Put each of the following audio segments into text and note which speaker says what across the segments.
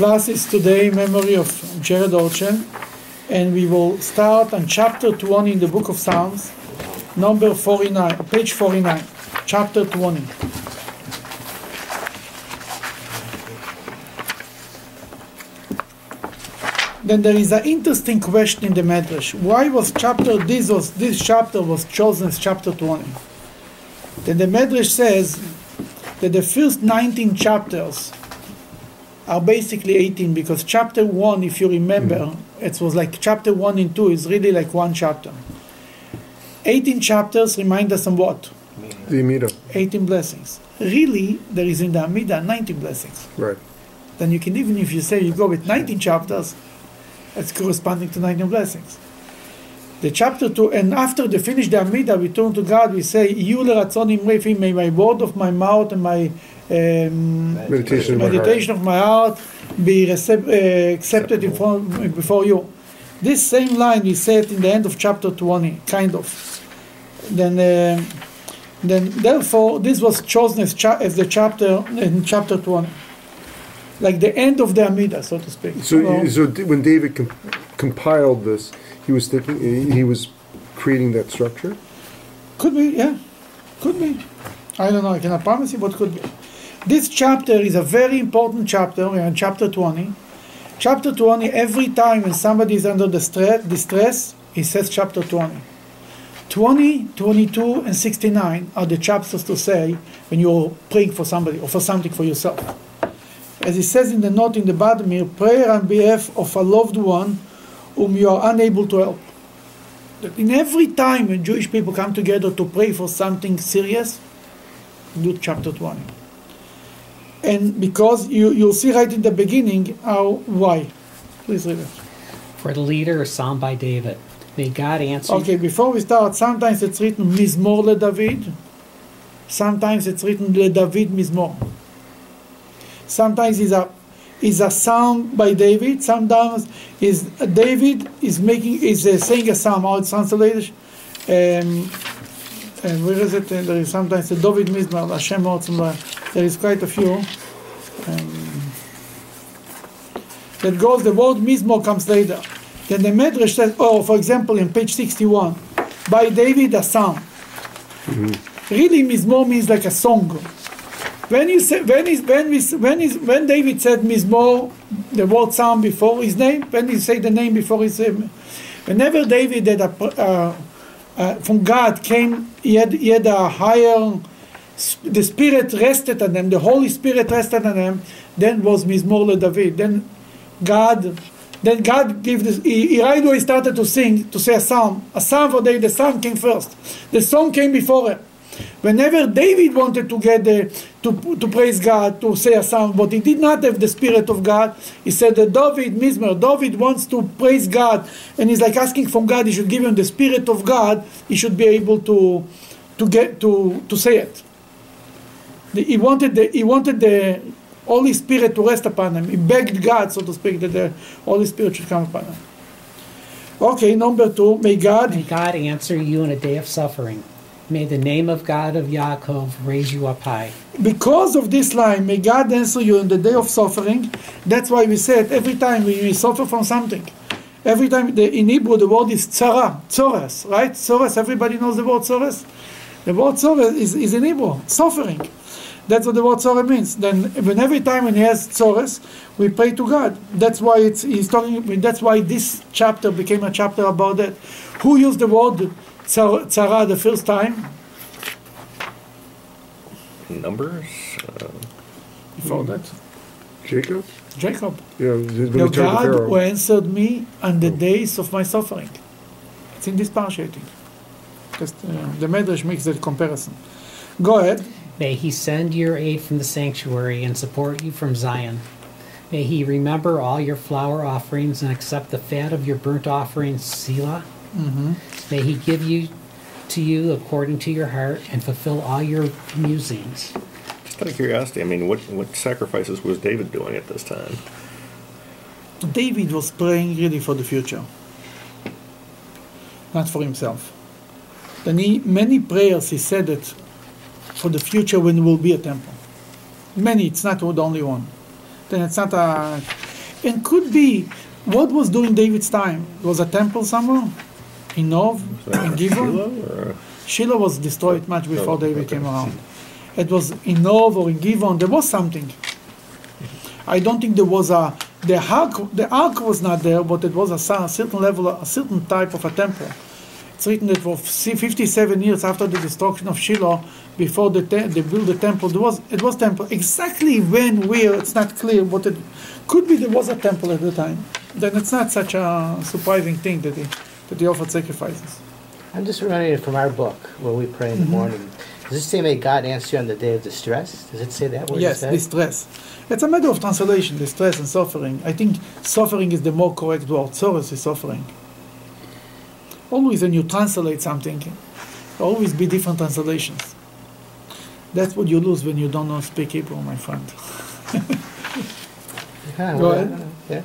Speaker 1: class is today memory of Jared Orchen, and we will start on chapter 20 in the book of Psalms, number 49, page 49, chapter 20. Then there is an interesting question in the Medrash. Why was chapter this was this chapter was chosen as chapter 20? Then the Medrash says that the first 19 chapters are basically 18 because chapter 1 if you remember mm-hmm. it was like chapter 1 and 2 is really like one chapter. 18 chapters remind us of what?
Speaker 2: The Amida
Speaker 1: 18 blessings. Really there is in the Amida 19 blessings.
Speaker 2: Right.
Speaker 1: Then you can even if you say you go with 19 chapters it's corresponding to 19 blessings the chapter 2 and after they finish the Amida we turn to God we say You may my word of my mouth and my um,
Speaker 2: meditation,
Speaker 1: meditation of my heart be recep- uh, accepted in front, before you. This same line is said in the end of chapter 20, kind of. Then, uh, then therefore, this was chosen as, cha- as the chapter in chapter 20 like the end of the Amida, so to speak.
Speaker 2: So, so when David com- compiled this, he was thinking he was creating that structure.
Speaker 1: Could be, yeah, could be. I don't know. I cannot promise you, but could be. This chapter is a very important chapter. We're in chapter 20. Chapter 20, every time when somebody is under distress, distress he says chapter 20. 20, 22, and 69 are the chapters to say when you're praying for somebody or for something for yourself. As it says in the note in the bottom here, prayer on behalf of a loved one whom you are unable to help. In every time when Jewish people come together to pray for something serious, do chapter 20 and because you you'll see right in the beginning how why. Please read it.
Speaker 3: For the leader, a psalm by David. May God answer.
Speaker 1: Okay, before we start, sometimes it's written Mizmor le David. Sometimes it's written le David Mizmor. Sometimes it's a is a psalm by David. Sometimes is David is making is uh, saying a psalm. How it's translated. Um, and where is it? And There is sometimes the David Mizmor, Hashem or somewhere There is quite a few. Um, that goes, the word Mizmor comes later. Then the Medrash says, oh, for example, in page 61, by David a psalm. Mm-hmm. Really, Mizmor means like a song. When you say, when is when we when is when David said Mizmor, the word psalm before his name, when he say the name before his name, whenever David did a uh, uh, from God came, he had, he had a higher, the Spirit rested on them, the Holy Spirit rested on them, then was Mizmor David. Then God, then God gave this, he, he right away started to sing, to say a psalm. A psalm for David, the psalm came first. The song came before him. Whenever David wanted to get the, to, to praise God, to say a song, but he did not have the Spirit of God, he said that David, Mizmor, David wants to praise God, and he's like asking from God, he should give him the Spirit of God, he should be able to, to get, to, to say it. He wanted the, he wanted the Holy Spirit to rest upon him. He begged God, so to speak, that the Holy Spirit should come upon him. Okay, number two, may God...
Speaker 3: May God answer you in a day of suffering. May the name of God of Yaakov raise you up high.
Speaker 1: Because of this line, may God answer you in the day of suffering. That's why we said every time we suffer from something. Every time the, in Hebrew the word is tzara, tzores, right? Tzores, everybody knows the word tzores. The word tzores is, is in Hebrew, suffering. That's what the word tzore means. Then, when every time when he has we pray to God. That's why it's he's talking. That's why this chapter became a chapter about that. Who used the word tzara the first time?
Speaker 4: Numbers? Uh,
Speaker 1: Before that?
Speaker 2: Jacob?
Speaker 1: Jacob.
Speaker 2: Yeah,
Speaker 1: the God who answered me on the days of my suffering. It's in this parasha, Because uh, the Medrash makes that comparison. Go ahead.
Speaker 3: May he send your aid from the sanctuary and support you from Zion. May he remember all your flour offerings and accept the fat of your burnt offerings, Selah.
Speaker 1: Mm-hmm.
Speaker 3: May he give you to you according to your heart and fulfill all your musings.
Speaker 4: Just out of curiosity, I mean, what, what sacrifices was David doing at this time?
Speaker 1: David was praying really for the future, not for himself. Then he, many prayers he said it for the future when there will be a temple. Many, it's not the only one. Then it's not a And could be what was during David's time? Was a temple somewhere? In Nov? In Givon?
Speaker 4: Shiloh
Speaker 1: was destroyed much before
Speaker 4: Oh,
Speaker 1: David
Speaker 4: okay.
Speaker 1: came around. It was in Nov or in Givon. There was something. I don't think there was a the ark. The ark was not there, but it was a, cer- certain level, a certain type of a temple. It's written that for 57 years after the destruction of Shiloh, before the te- they built the temple, there was it was temple. Exactly when, where, it's not clear, but it could be there was a temple at the time. Then it's not such a surprising thing that they that they offered sacrifices.
Speaker 5: I'm just running it from our book where we pray in
Speaker 1: Mm-hmm.
Speaker 5: the morning. Does it say, may God answer you on the day of distress? Does it say that word?
Speaker 1: Yes, distress. It's a matter of translation, distress and suffering. I think suffering is the more correct word. Sorrows is suffering. Always when you translate something, always be different translations. That's what you lose when you don't know speak Hebrew, my friend.
Speaker 5: Yeah,
Speaker 1: Go
Speaker 5: well,
Speaker 1: ahead.
Speaker 5: Yeah.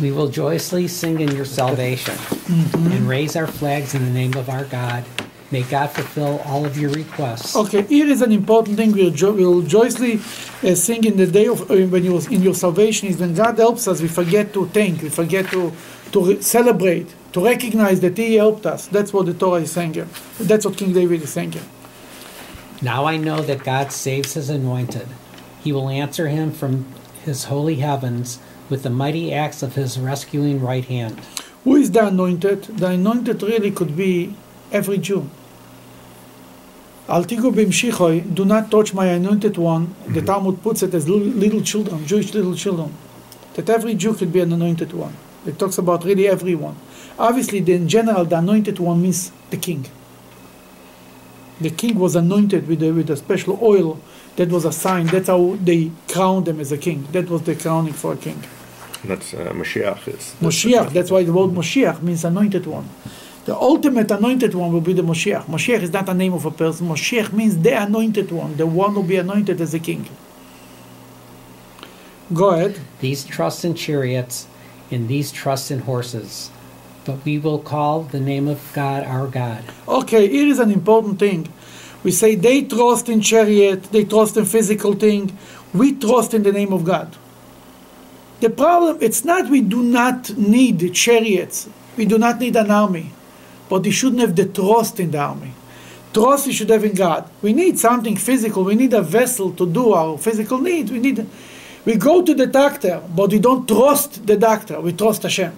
Speaker 3: We will joyously sing in your salvation and raise our flags in the name of our God. May God fulfill all of your requests.
Speaker 1: Okay, here is an important thing. We'll, jo- we'll joyously uh, sing in the day of uh, when you in your salvation. Is when God helps us, we forget to thank, we forget to to re- celebrate, to recognize that He helped us. That's what the Torah is saying here. That's what King David is saying here.
Speaker 3: Now I know that God saves his anointed. He will answer him from his holy heavens with the mighty acts of his rescuing right hand.
Speaker 1: Who is the anointed? The anointed really could be every Jew. Al tigu b'mshichoi, do not touch my anointed one. The mm-hmm. Talmud puts it as little, little children, Jewish little children. That every Jew could be an anointed one. It talks about really everyone. Obviously, in general, the anointed one means the king. The king was anointed with a, with a special oil. That was a sign. That's how they crowned him as a king. That was the crowning for a king.
Speaker 4: That's uh, Mashiach is.
Speaker 1: Moshiach, that's why the word Moshiach means anointed one. The ultimate anointed one will be the Moshiach. Moshiach is not a name of a person. Moshiach means the anointed one, the one who will be anointed as a king. Go ahead.
Speaker 3: These trust in chariots and these trust in horses. But we will call the name of God our God.
Speaker 1: Okay, here is an important thing. We say they trust in chariot, they trust in physical thing. We trust in the name of God. The problem, it's not we do not need chariots. We do not need an army. But we shouldn't have the trust in the army. Trust we should have in God. We need something physical. We need a vessel to do our physical needs. We need. We go to the doctor, but we don't trust the doctor. We trust Hashem.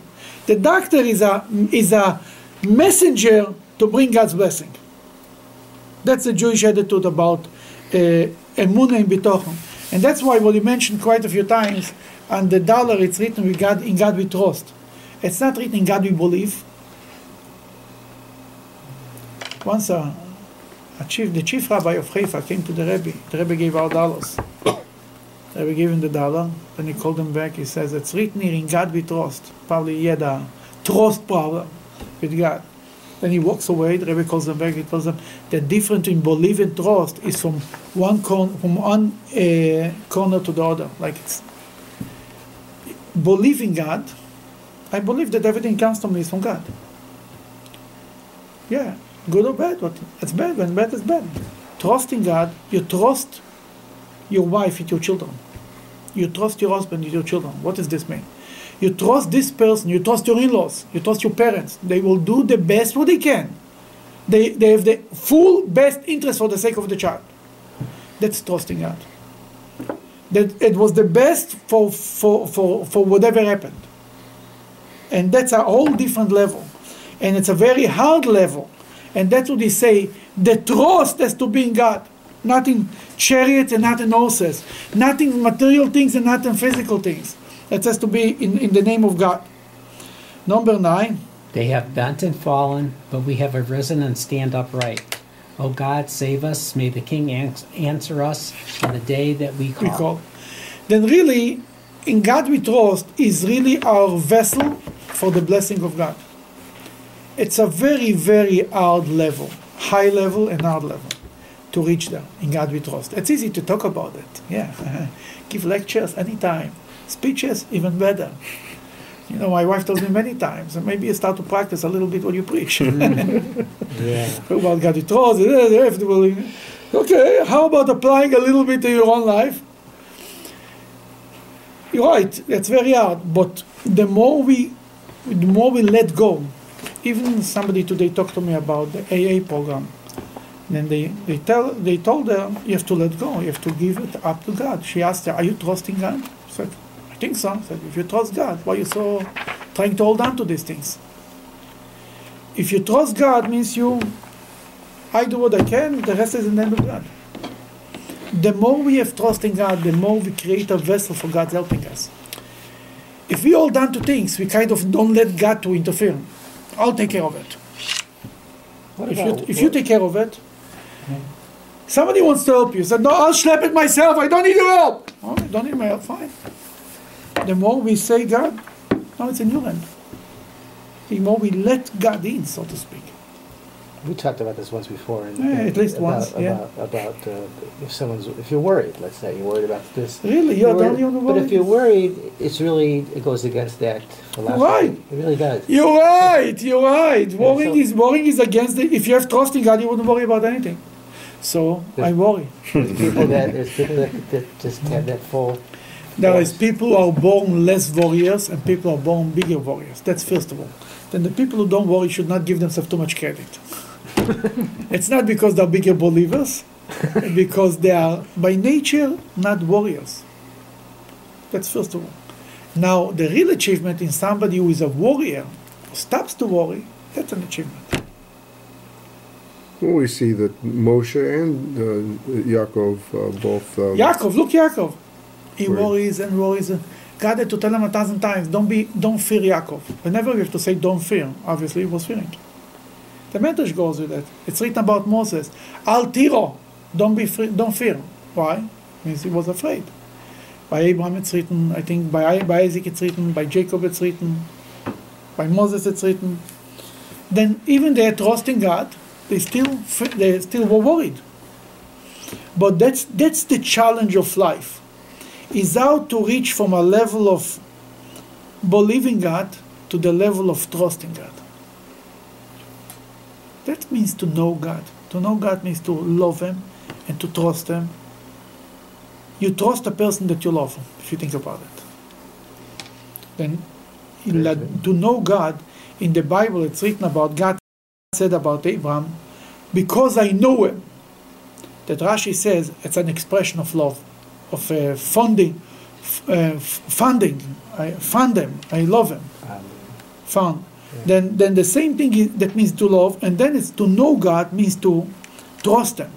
Speaker 1: The doctor is a is a messenger to bring God's blessing. That's the Jewish attitude about uh, emunah in bitochen, and that's why what he mentioned quite a few times. On the dollar, it's written "We God in God we trust." It's not written "In God we believe." Once a, a chief, the chief rabbi of Haifa came to the Rebbe. The Rebbe gave out dollars. The Rebbe gave him the dollar. Then he called him back. He says, "It's written here in God we trust." Probably he had a trust problem with God. Then he walks away. The Rebbe calls him back. He tells him the difference in belief and trust is from one corner, from one uh, corner to the other. Like it's believe in God. I believe that everything comes to me is from God. Yeah, good or bad, but it's bad. When bad is bad. Trust in God. You trust your wife with your children. You trust your husband with your children. What does this mean? You trust this person. You trust your in-laws. You trust your parents. They will do the best what they can. They, they have the full best interest for the sake of the child. That's trusting God. That it was the best for, for, for, for whatever happened. And that's a whole different level. And it's a very hard level. And that's what they say. The trust has to be in God. Not in chariots and not in horses. Not in material things and not in physical things. It has to be in, in the name of God. Number nine.
Speaker 3: They have bent and fallen, but we have arisen and stand upright. O God, save us. May the King ans- answer us on the day that we call.
Speaker 1: we call. Then really, in God we trust is really our vessel for the blessing of God. It's a very, very hard level, high level and hard level to reach there. In God we trust. It's easy to talk about it. Yeah, give lectures anytime, speeches even better. You know, my wife tells me many times, and maybe you start to practice a little bit what you preach. Hmm.
Speaker 5: Yeah.
Speaker 1: about God you. Okay, how about applying a little bit to your own life? You're right. that's very hard, but the more we, the more we let go. Even somebody today talked to me about the AA program. Then they, they tell they told her you have to let go. You have to give it up to God. She asked her, "Are you trusting God?" I said, "I think so." Said, "If you trust God, why are you so trying to hold on to these things?" If you trust God, means you, I do what I can. The rest is in the hand of God. The more we have trust in God, the more we create a vessel for God helping us. If we hold on to things, we kind of don't let God to interfere. I'll take care of it. If you, if you take care of it, somebody wants to help you. Said, no, I'll schlep it myself. I don't need your help. Oh, I don't need my help. Fine. The more we say God, now it's a new hand. The more we let God in, so to speak.
Speaker 5: We talked about this once before. In,
Speaker 1: Yeah,
Speaker 5: in-
Speaker 1: at least
Speaker 5: about,
Speaker 1: once, yeah.
Speaker 5: About, about uh, if someone's, if you're worried, let's say you're worried about this.
Speaker 1: Really, you're the
Speaker 5: worried-
Speaker 1: only one
Speaker 5: But if you're worried, it's really it goes against that philosophy.
Speaker 1: Right.
Speaker 5: It really does.
Speaker 1: You're right. You're right. Worrying
Speaker 5: so-
Speaker 1: is worrying is against the. If you have trust in God, you wouldn't worry about anything. So I worry.
Speaker 5: There's people that there's people that, that just have that full.
Speaker 1: There is people who are born less warriors and people who are born bigger warriors. That's first of all. Then the people who don't worry should not give themselves too much credit. it's not because they're bigger believers, because they are by nature not warriors. That's first of all. Now the real achievement in somebody who is a warrior, stops to worry, that's an achievement.
Speaker 2: Well, we see that Moshe and uh, Yaakov uh, both. Um,
Speaker 1: Yaakov, look Yaakov. He
Speaker 2: Right.
Speaker 1: worries and worries. God had to tell him a thousand times, don't be, don't fear Yaakov. Whenever you have to say don't fear, obviously he was fearing. The Medrash goes with that. It's written about Moses. Al tiro, don't be, free, don't fear. Why? Means he was afraid. By Abraham it's written. I think by by Isaac it's written. By Jacob it's written. By Moses it's written. Then even they had trust in God, they still they still were worried. But that's that's the challenge of life, is how to reach from a level of believing God to the level of trusting God. That means to know God. To know God means to love Him and to trust Him. You trust the person that you love, if you think about it. Then, la- to know God, in the Bible it's written about God said about Abraham, because I know Him. That Rashi says it's an expression of love, of uh, funding, f- uh, funding. I fund them. I love them.
Speaker 5: Um,
Speaker 1: Fund. Then, then the same thing is, that means to love, and then it's to know God means to trust Him.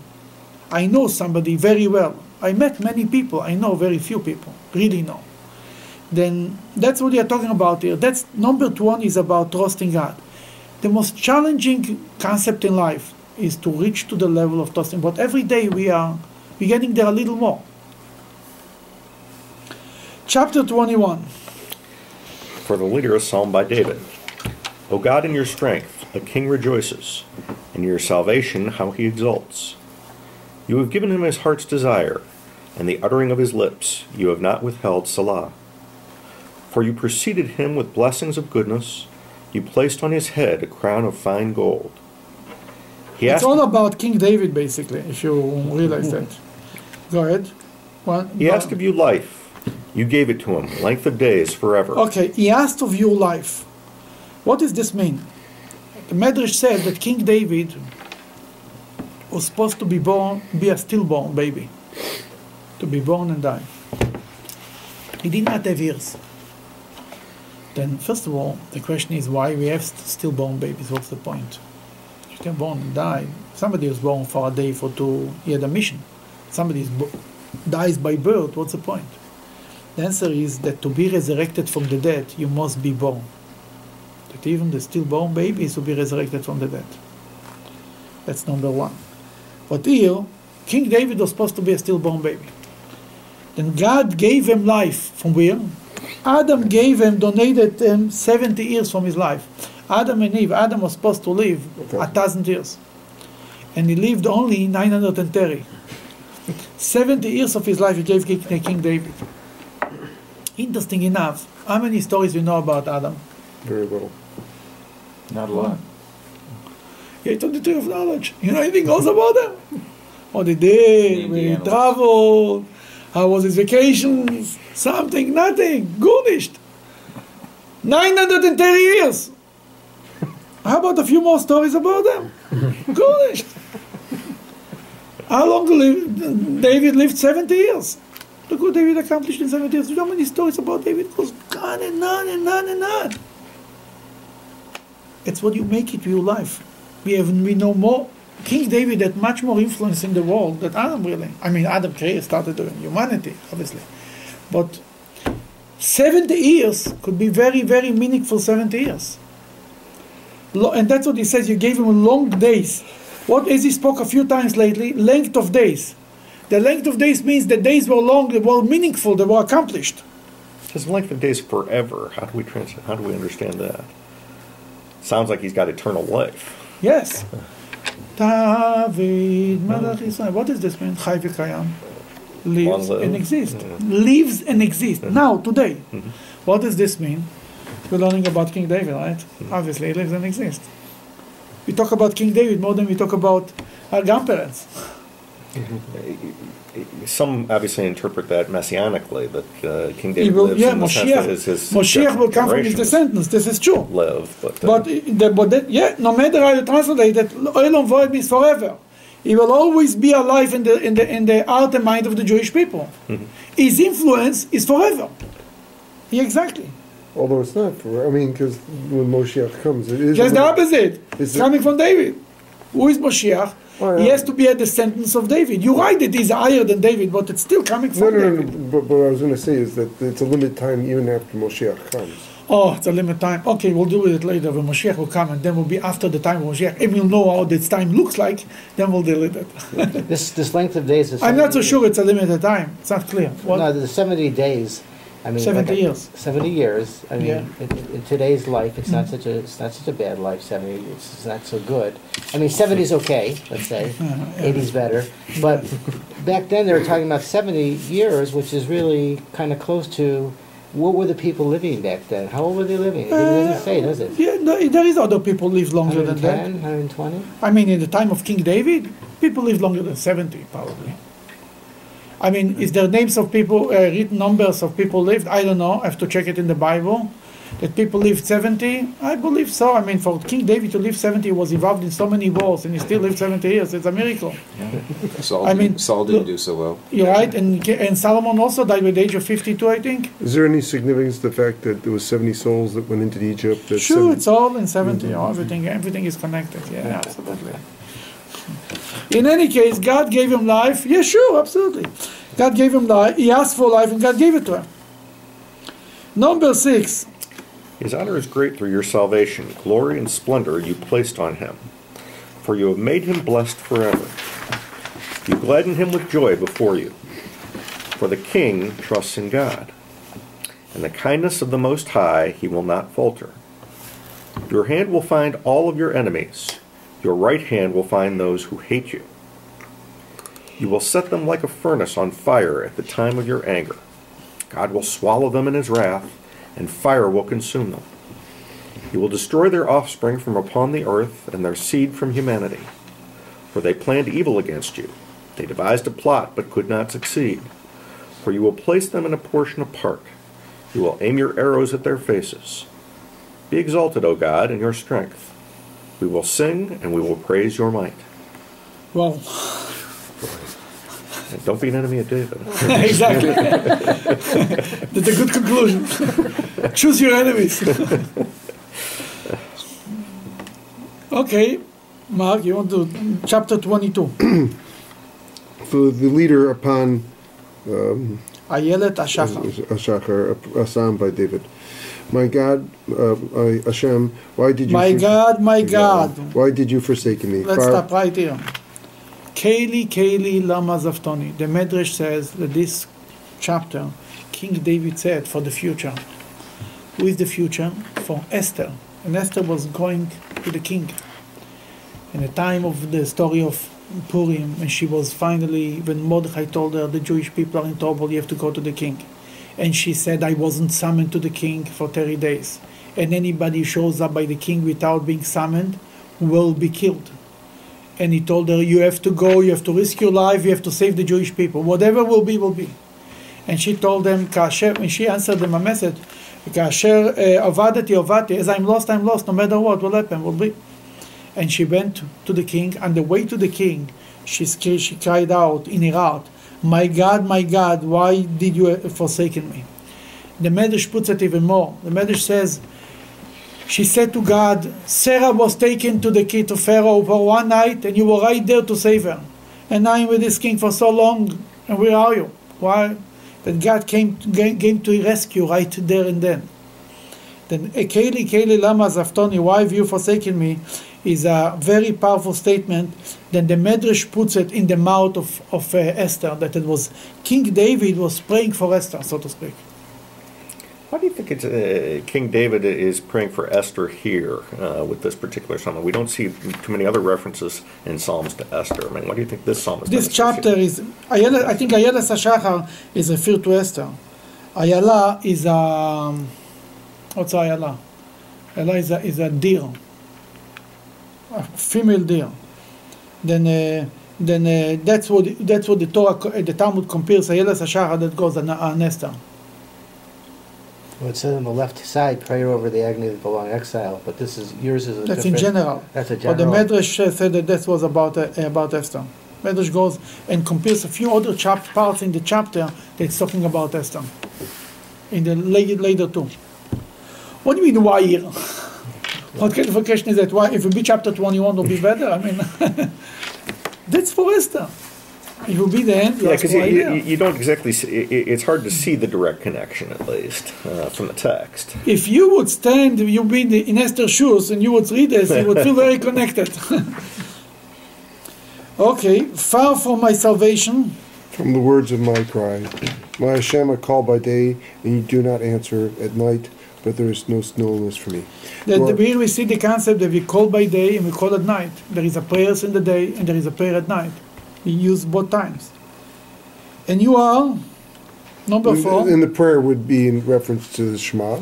Speaker 1: I know somebody very well. I met many people. I know very few people. Really know. Then that's what we are talking about here. That's number one is about trusting God. The most challenging concept in life is to reach to the level of trusting. But every day we are we're getting there a little more. Chapter 21.
Speaker 4: For the leader, a psalm by David. O God, in your strength, a king rejoices. In your salvation, how he exults. You have given him his heart's desire, and the uttering of his lips. You have not withheld Selah. For you preceded him with blessings of goodness. You placed on his head a crown of fine gold. He
Speaker 1: It's all about King David, basically, if you realize that. Go ahead. One,
Speaker 4: he asked of you life. You gave it to him, length of days forever.
Speaker 1: Okay, he asked of your life. What does this mean? The Medrash said that King David was supposed to be born, be a stillborn baby, to be born and die. He did not have ears. Then, first of all, the question is why we have stillborn babies. What's the point? You can born and die, somebody was born for a day, for two, he had a mission. Somebody bo- dies by birth. What's the point? The answer is that to be resurrected from the dead, you must be born. That even the stillborn babies will be resurrected from the dead. That's number one. But here, King David was supposed to be a stillborn baby. Then God gave him life from where? Adam gave him, donated him 70 years from his life. Adam and Eve, Adam was supposed to live a thousand years. And he lived only 930. 70 years of his life he gave King David. Interesting enough, how many stories we know about Adam?
Speaker 2: Very little.
Speaker 6: Not a lot.
Speaker 1: He ate on the tree of knowledge. You know anything else about him? What he did, where he traveled, how was his vacations? Something, nothing, Gunisht. 930 years. How about a few more stories about them? Gunisht. How long lived, David lived 70 years. Look what David accomplished in 70 years. How many stories about David? Goes on and on and on and on. It's what you make it your life. We have we know more. King David had much more influence in the world than Adam really. I mean, Adam created, started doing humanity, obviously, but 70 years could be very, very meaningful 70 years. And that's what he says. You gave him long days. What, as he spoke a few times lately, length of days. The length of days means the days were long, they were meaningful, they were accomplished.
Speaker 4: His length of days forever. How do we trans- How do we understand that? Sounds like he's got eternal life.
Speaker 1: Yes. David, hmm. What does this mean? Chai v'kayam. Lives
Speaker 4: Long live.
Speaker 1: and exists. Hmm. Lives and exists. Hmm. Now, today. What does this mean? We're learning about King David, right? Obviously, he lives and exists. We talk about King David more than we talk about our grandparents.
Speaker 4: Some obviously interpret that messianically, that uh, King David
Speaker 1: will,
Speaker 4: lives
Speaker 1: yeah,
Speaker 4: in the sense
Speaker 1: Moshiach,
Speaker 4: that his, his
Speaker 1: Moshiach will come from his descendants. This is true.
Speaker 4: Live, but, uh,
Speaker 1: But, the, but that, yeah, no matter how you translate it, Olam Void means forever. He will always be alive in the in the in the heart and mind of the Jewish people. His influence is forever. Yeah, exactly.
Speaker 2: Although it's not for, I mean, because when Moshiach comes, it is.
Speaker 1: Just the opposite.
Speaker 2: Is
Speaker 1: It's
Speaker 2: it-
Speaker 1: coming from David. Who is Moshiach?
Speaker 2: Oh,
Speaker 1: He has to be a descendant of David. You're right that he's higher than David, but it's still coming
Speaker 2: No,
Speaker 1: from
Speaker 2: no, no, no.
Speaker 1: David.
Speaker 2: But, but what I was going to say is that it's a limited time even after Moshiach comes.
Speaker 1: Oh, it's a limit time. Okay, we'll do it later when Moshiach will come, and then we'll be after the time of Moshiach, and we'll know how this time looks like. Then we'll deal with it.
Speaker 5: This, this length of days is.
Speaker 1: I'm not so sure it's a limited time. It's not clear. What?
Speaker 5: No, the 70 days, I mean.
Speaker 1: 70
Speaker 5: like,
Speaker 1: years.
Speaker 5: 70 years, I mean,
Speaker 1: Yeah.
Speaker 5: in, in today's life, it's not such a, it's not such a bad life, 70, it's, it's not so good. I mean, 70 is okay, let's say, 80 is better, but back then they were talking about 70 years, which is really kind of close to, what were the people living back then? How old were they living? It doesn't uh, say, does it?
Speaker 1: Yeah, no, there is other people live longer than that.
Speaker 5: 110, 120?
Speaker 1: I mean, in the time of King David, people lived longer than 70, probably. I mean, is there names of people, uh, written numbers of people lived? I don't know. I have to check it in the Bible. That people lived 70? I believe so. I mean, for King David to live 70 he was involved in so many wars, and he still lived 70 years. It's a miracle.
Speaker 6: Saul,
Speaker 1: I mean,
Speaker 6: Saul didn't do so well.
Speaker 1: You're right. And, and Solomon also died at the age of 52, I think.
Speaker 2: Is there any significance to the fact that there was 70 souls that went into Egypt? That
Speaker 1: Sure,
Speaker 2: 70
Speaker 1: it's all in 70. oh, everything, everything is connected. Yeah, absolutely. In any case, God gave him life. Yeah, sure, absolutely. God gave him life. He asked for life, and God gave it to him. Number six.
Speaker 4: His honor is great through your salvation. Glory and splendor you placed on him. For you have made him blessed forever. You gladden him with joy before you. For the king trusts in God. And the kindness of the Most High he will not falter. Your hand will find all of your enemies. Your right hand will find those who hate you. You will set them like a furnace on fire at the time of your anger. God will swallow them in his wrath, and fire will consume them. He will destroy their offspring from upon the earth, and their seed from humanity. For they planned evil against you. They devised a plot, but could not succeed. For you will place them in a portion apart. You will aim your arrows at their faces. Be exalted, O God, in your strength. We will sing, and we will praise your might.
Speaker 1: Well,
Speaker 4: And don't be an enemy of David.
Speaker 1: exactly. That's a good conclusion. Choose your enemies. okay, Mark, you want to chapter 22.
Speaker 2: For the leader upon um,
Speaker 1: Ayelet Ashachar.
Speaker 2: Ashachar, a psalm by David. My God, uh, Hashem, why did you?
Speaker 1: My God, my God.
Speaker 2: Why did you forsake me?
Speaker 1: Let's stop right here. Kayli, Kayli, Lama Zaftoni. The Medrash says that this chapter, King David said for the future. Who is the future? For Esther. And Esther was going to the king. In the time of the story of Purim, and she was finally, when Mordechai told her the Jewish people are in trouble, you have to go to the king. And she said, I wasn't summoned to the king for 30 days. And anybody shows up by the king without being summoned will be killed. And he told her, You have to go, you have to risk your life, you have to save the Jewish people. Whatever will be, will be. And she told them, Kasher, and she answered them a message, Kasher eh, avadati avati, as I'm lost, I'm lost, no matter what will happen, will be. And she went to the king. On the way to the king, she, she cried out in her heart, my God, my God, why did you forsaken me? The Medrash puts it even more. The Medrash says, she said to God, Sarah was taken to the key to Pharaoh for one night, and you were right there to save her. And I'm with this king for so long, and where are you? Why? That God came came came to rescue right there and then. Then Keli Keli Lama Zaftoni, why have you forsaken me? Is a very powerful statement. Then the Medrash puts it in the mouth of, of uh, Esther, that it was King David was praying for Esther, so to speak.
Speaker 4: Why do you think it's, uh, King David is praying for Esther here uh, with this particular psalm? We don't see too many other references in Psalms to Esther. I mean, why do you think this psalm is
Speaker 1: This chapter is, Ayala, I think Ayala Sashachar is referred to Esther. Ayala is a, what's Ayala? Ayala is a, is a deer, a female deer. Then, uh, then uh, that's what that's what the Torah, uh, the Talmud compares Ayala Sashachar that goes on, Esther.
Speaker 5: Well, it says on the left side, prayer over the agony of the long exile, but this is, yours is a general
Speaker 1: That's in general.
Speaker 5: That's a general.
Speaker 1: But the. Medrash said that that was about uh, about Esther. Medrash goes and compares a few other chap- parts in the chapter that's talking about Esther. In the later, later too. What do you mean why here? what kind of a question is that? Why if it be chapter twenty one it'll be better? I mean that's for Esther. It will be the end.
Speaker 4: Yeah, because you, you, you don't exactly see, i- i- it's hard to see the direct connection, at least, uh, from the text.
Speaker 1: if you would stand, you'd be in, the, in Esther's shoes and you would read this, you would feel very connected. okay, far from my salvation,
Speaker 2: From the words of my cry, my Hashem, I call by day, and you do not answer at night, but there is no stillness for me.
Speaker 1: that
Speaker 2: Lord-
Speaker 1: here we see the concept that we call by day and we call at night. There is a prayers in the day and there is a prayer at night. We use both times. And you are number
Speaker 2: And,
Speaker 1: four.
Speaker 2: and the prayer would be in reference to the Shema.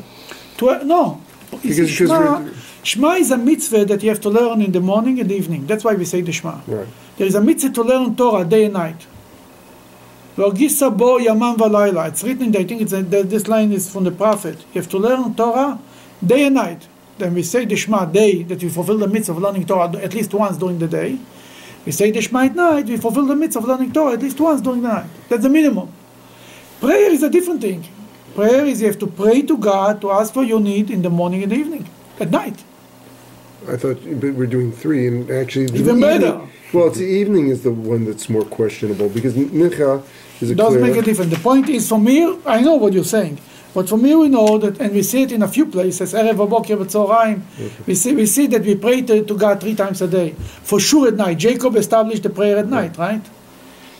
Speaker 1: Twe- uh, no,
Speaker 2: Because- because
Speaker 1: Shema, Shema is a mitzvah that you have to learn in the morning and the evening. That's why we say the Shema.
Speaker 2: Right.
Speaker 1: There is a mitzvah to learn Torah day and night. "V'argisa bo yamam v'layla." It's written in the, I think it's this line is from the prophet. You have to learn Torah day and night. Then we say the Shema day, that we fulfill the mitzvah of learning Torah at least once during the day. We say the Shema at night, we fulfill the mitzvah of learning Torah at least once during the night. That's the minimum. Prayer is a different thing. Prayer is you have to pray to God to ask for your need in the morning and the evening, at night.
Speaker 2: I thought but we're doing three, and actually the
Speaker 1: Even
Speaker 2: evening-
Speaker 1: better.
Speaker 2: Well, it's the evening is the one that's more questionable because Mincha is a
Speaker 1: does
Speaker 2: clear.
Speaker 1: make a difference. The point is, from here, I know what you're saying, but from here we know that, and we see it in a few places. Erev Boker B'Tzoraim, we see we see that we pray to, to God three times a day, for sure at night. Jacob established the prayer at night, right?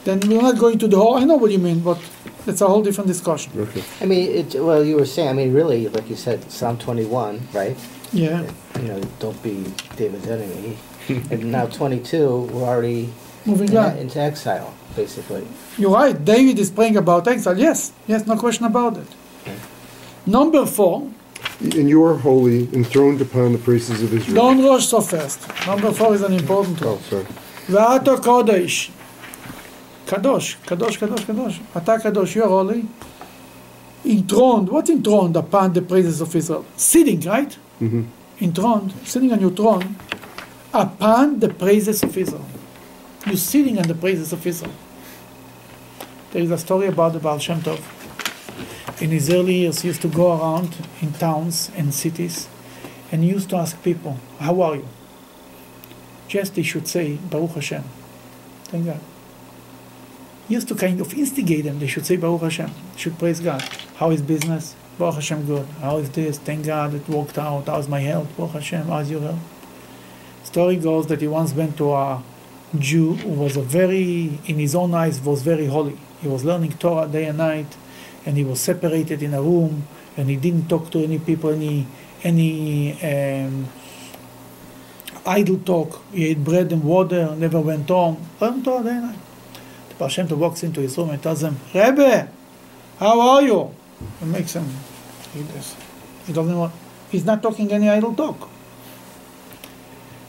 Speaker 1: Then we're not going to the whole. I know what you mean, but it's a whole different discussion.
Speaker 2: Okay.
Speaker 5: I mean, it, well, you were saying, I mean, really, like you said, Psalm twenty-one, right?
Speaker 1: Yeah.
Speaker 5: You know, don't be David's enemy. and now 22, we're already
Speaker 1: moving
Speaker 5: in,
Speaker 1: on
Speaker 5: into exile, basically.
Speaker 1: You're right. David is praying about exile. Yes, yes, no question about it. Okay. Number four.
Speaker 2: And you are holy, enthroned upon the praises of Israel.
Speaker 1: Don't rush so fast. Number four is an important one.
Speaker 2: Oh, sorry.
Speaker 1: V'ata kodesh. Kadosh, kadosh, kadosh, kadosh. Ata kadosh, you are holy. Enthroned. What's enthroned upon the praises of Israel? Sitting, right?
Speaker 2: Mhm.
Speaker 1: Enthroned, sitting on your throne, upon the praises of Israel. You're sitting on the praises of Israel. There is a story about the Baal Shem Tov. In his early years, he used to go around in towns and cities and he used to ask people, How are you? Just they should say, Baruch Hashem. Thank God. He used to kind of instigate them. They should say Baruch Hashem. Should praise God. How is business? Baruch Hashem good. How is this? Thank God it worked out. How's my health? Baruch Hashem. How's your health? Story goes that he once went to a Jew who was a very, in his own eyes, was very holy. He was learning Torah day and night, and he was separated in a room, and he didn't talk to any people, any, any um, idle talk. He ate bread and water, never went home. Learned Torah day and night. The Baal Shem walks into his room and tells him, Rebbe, how are you? And makes him read this. He doesn't want, he's not talking any idle talk.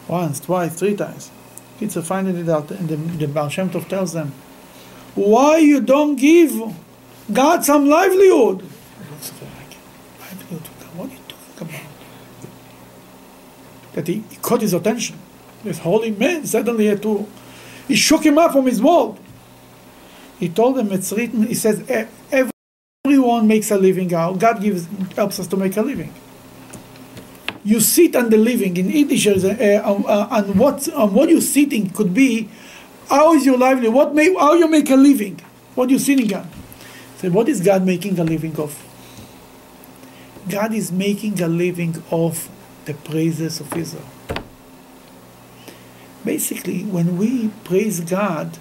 Speaker 1: Once, twice, three times. Kids are finding it out, and the, the Baal Shem Tov tells them, why you don't give God some livelihood. Livelihood? What are you talking about? That he, he caught his attention. This holy man suddenly had to, he shook him up from his world. He told them it's written, he says, "E- everyone makes a living out. God gives, helps us to make a living. You sit on the living. In Yiddish, uh, uh, and what, what you're sitting could be, how is your livelihood? What make, how you make a living? What you sitting on? So what is God making a living of? God is making a living of the praises of Israel. Basically, when we praise God,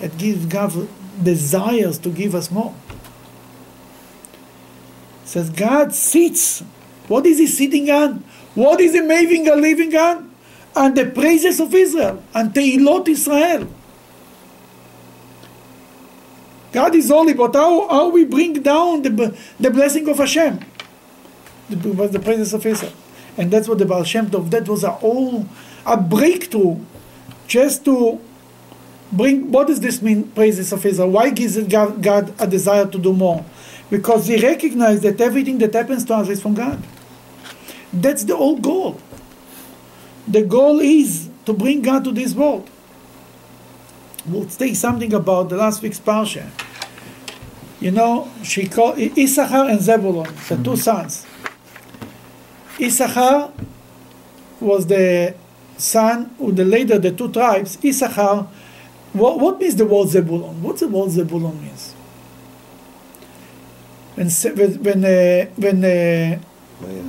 Speaker 1: it gives God desires to give us more. Says God sits. What is he sitting on? What is he making a living on? On the praises of Israel, and Teilot Israel. God is holy, but how, how we bring down the, the blessing of Hashem? The, the praises of Israel. And that's what the Baal Shem Tov, that was a whole, a breakthrough just to bring, what does this mean, praises of Israel? Why gives God, God a desire to do more? Because he recognize that everything that happens to us is from God. That's the whole goal. The goal is to bring God to this world. We'll say something about the last week's parsha. You know, she called Issachar and Zebulun, the two mm-hmm. sons. Issachar was the son who the leader of the two tribes. Issachar, what, what means the word Zebulun? What's the word Zebulun means? When when when, uh, when uh,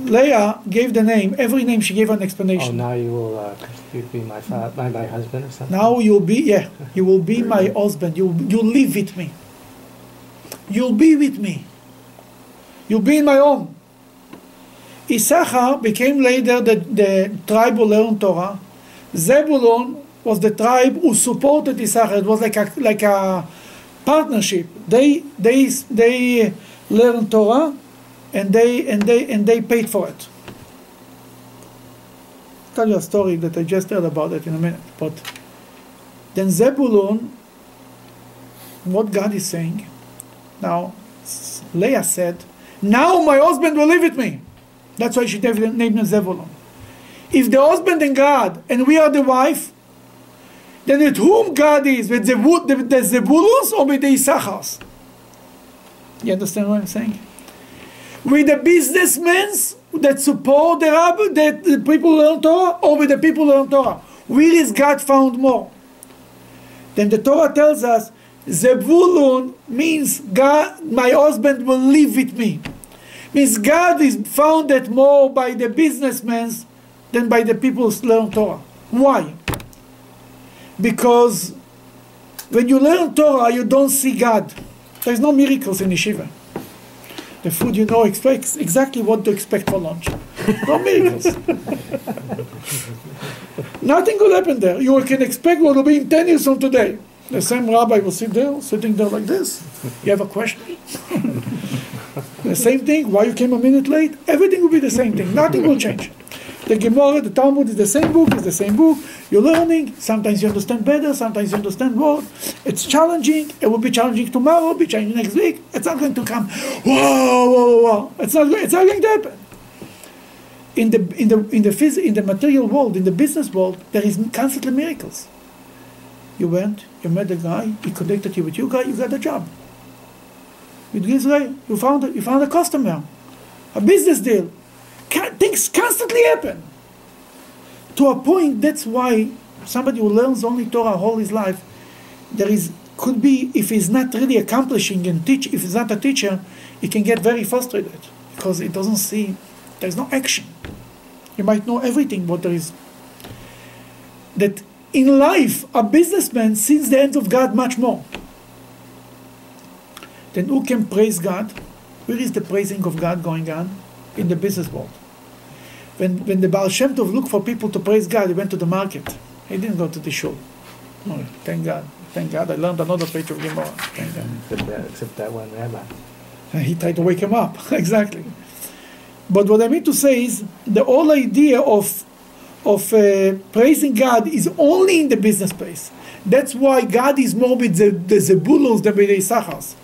Speaker 1: Leah gave the name, every name she gave an explanation.
Speaker 5: Oh,
Speaker 1: explanation.
Speaker 5: now you will uh, you be my, fa- my my husband or something.
Speaker 1: Now you'll be yeah, you will be my husband. You you'll live with me. You'll be with me. You'll be in my home. Issachar became later the, the tribe who learned Torah. Zebulun was the tribe who supported Issachar. It was like a like a partnership. They they they learned Torah, and they and they and they paid for it. tell you a story that I just heard about it in a minute. But then Zebulun, what God is saying, now Leah said, now my husband will live with me. That's why she named him Zebulun. If the husband and God, and we are the wife, then with whom God is, with the, the, the Zebulus or with the Issachars? You understand what I'm saying? With the businessmen that support the rabbi, that the people learn Torah, or with the people learn Torah? Where is God found more? Then the Torah tells us, Zebulun means God, my husband will live with me. Means God is founded more by the businessmen than by the people who learn Torah. Why? Because when you learn Torah, you don't see God. There's no miracles in yeshiva. The food you know expects exactly what to expect for lunch. No miracles. Nothing will happen there. You can expect what will be in 10 years from today. The same rabbi will sit there, sitting there like this. You have a question? the same thing. Why you came a minute late? Everything will be the same thing. Nothing will change. The Gemara, the Talmud is the same book, it's the same book. You're learning. Sometimes you understand better, sometimes you understand more. It's challenging. It will be challenging tomorrow, it'll be challenging next week. It's not going to come, whoa, whoa, whoa. It's not, it's not going to happen. In the, in, the, in, the phys- in the material world, in the business world, there is constantly miracles. You went, you met a guy, he connected you with you guy, you got a job. With guy, you found you found a customer, a business deal. Things constantly happen. To a point, that's why somebody who learns only Torah all his life, there is could be if he's not really accomplishing and teach, if he's not a teacher, he can get very frustrated because he doesn't see there's no action. You might know everything, but there is that in life a businessman sees the hands of God much more. Then who can praise God? Where is the praising of God going on? In the business world. When, when the Baal Shem Tov looked for people to praise God, he went to the market. He didn't go to the shul. Oh, thank God. Thank God. I learned another page of Gemara. Thank God.
Speaker 5: Except that, except that one rabbi.
Speaker 1: He tried to wake him up. exactly. But what I mean to say is the whole idea of of uh, praising God is only in the business space. That's why God is more with the, the Zebuluns than with the Issachars.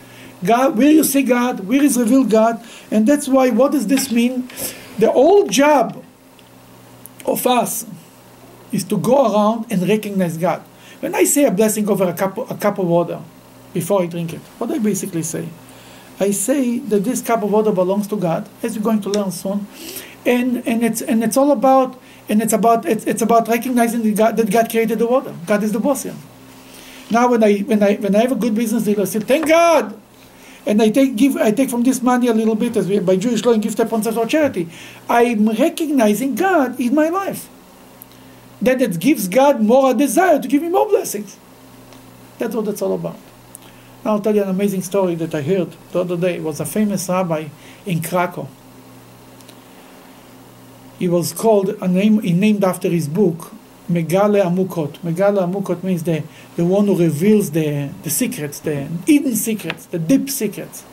Speaker 1: God, where you see God, where is revealed God, and that's why. What does this mean? The whole job of us is to go around and recognize God. When I say a blessing over a cup, a cup of water before I drink it, what I basically say, I say that this cup of water belongs to God, as we're going to learn soon, and and it's and it's all about and it's about it's, it's about recognizing that God, that God created the water. God is the boss here. Now, when I when I when I have a good business deal, I say, "Thank God," and I take give I take from this money a little bit as we by Jewish law and give ten percent for charity. I'm recognizing God in my life. That it gives God more a desire to give me more blessings. That's what it's all about. I'll tell you an amazing story that I heard the other day. It was a famous rabbi in Krakow. He was called a name he named after his book Megale Amukot. Megale Amukot means the, the one who reveals the, the secrets, the hidden secrets, the deep secrets.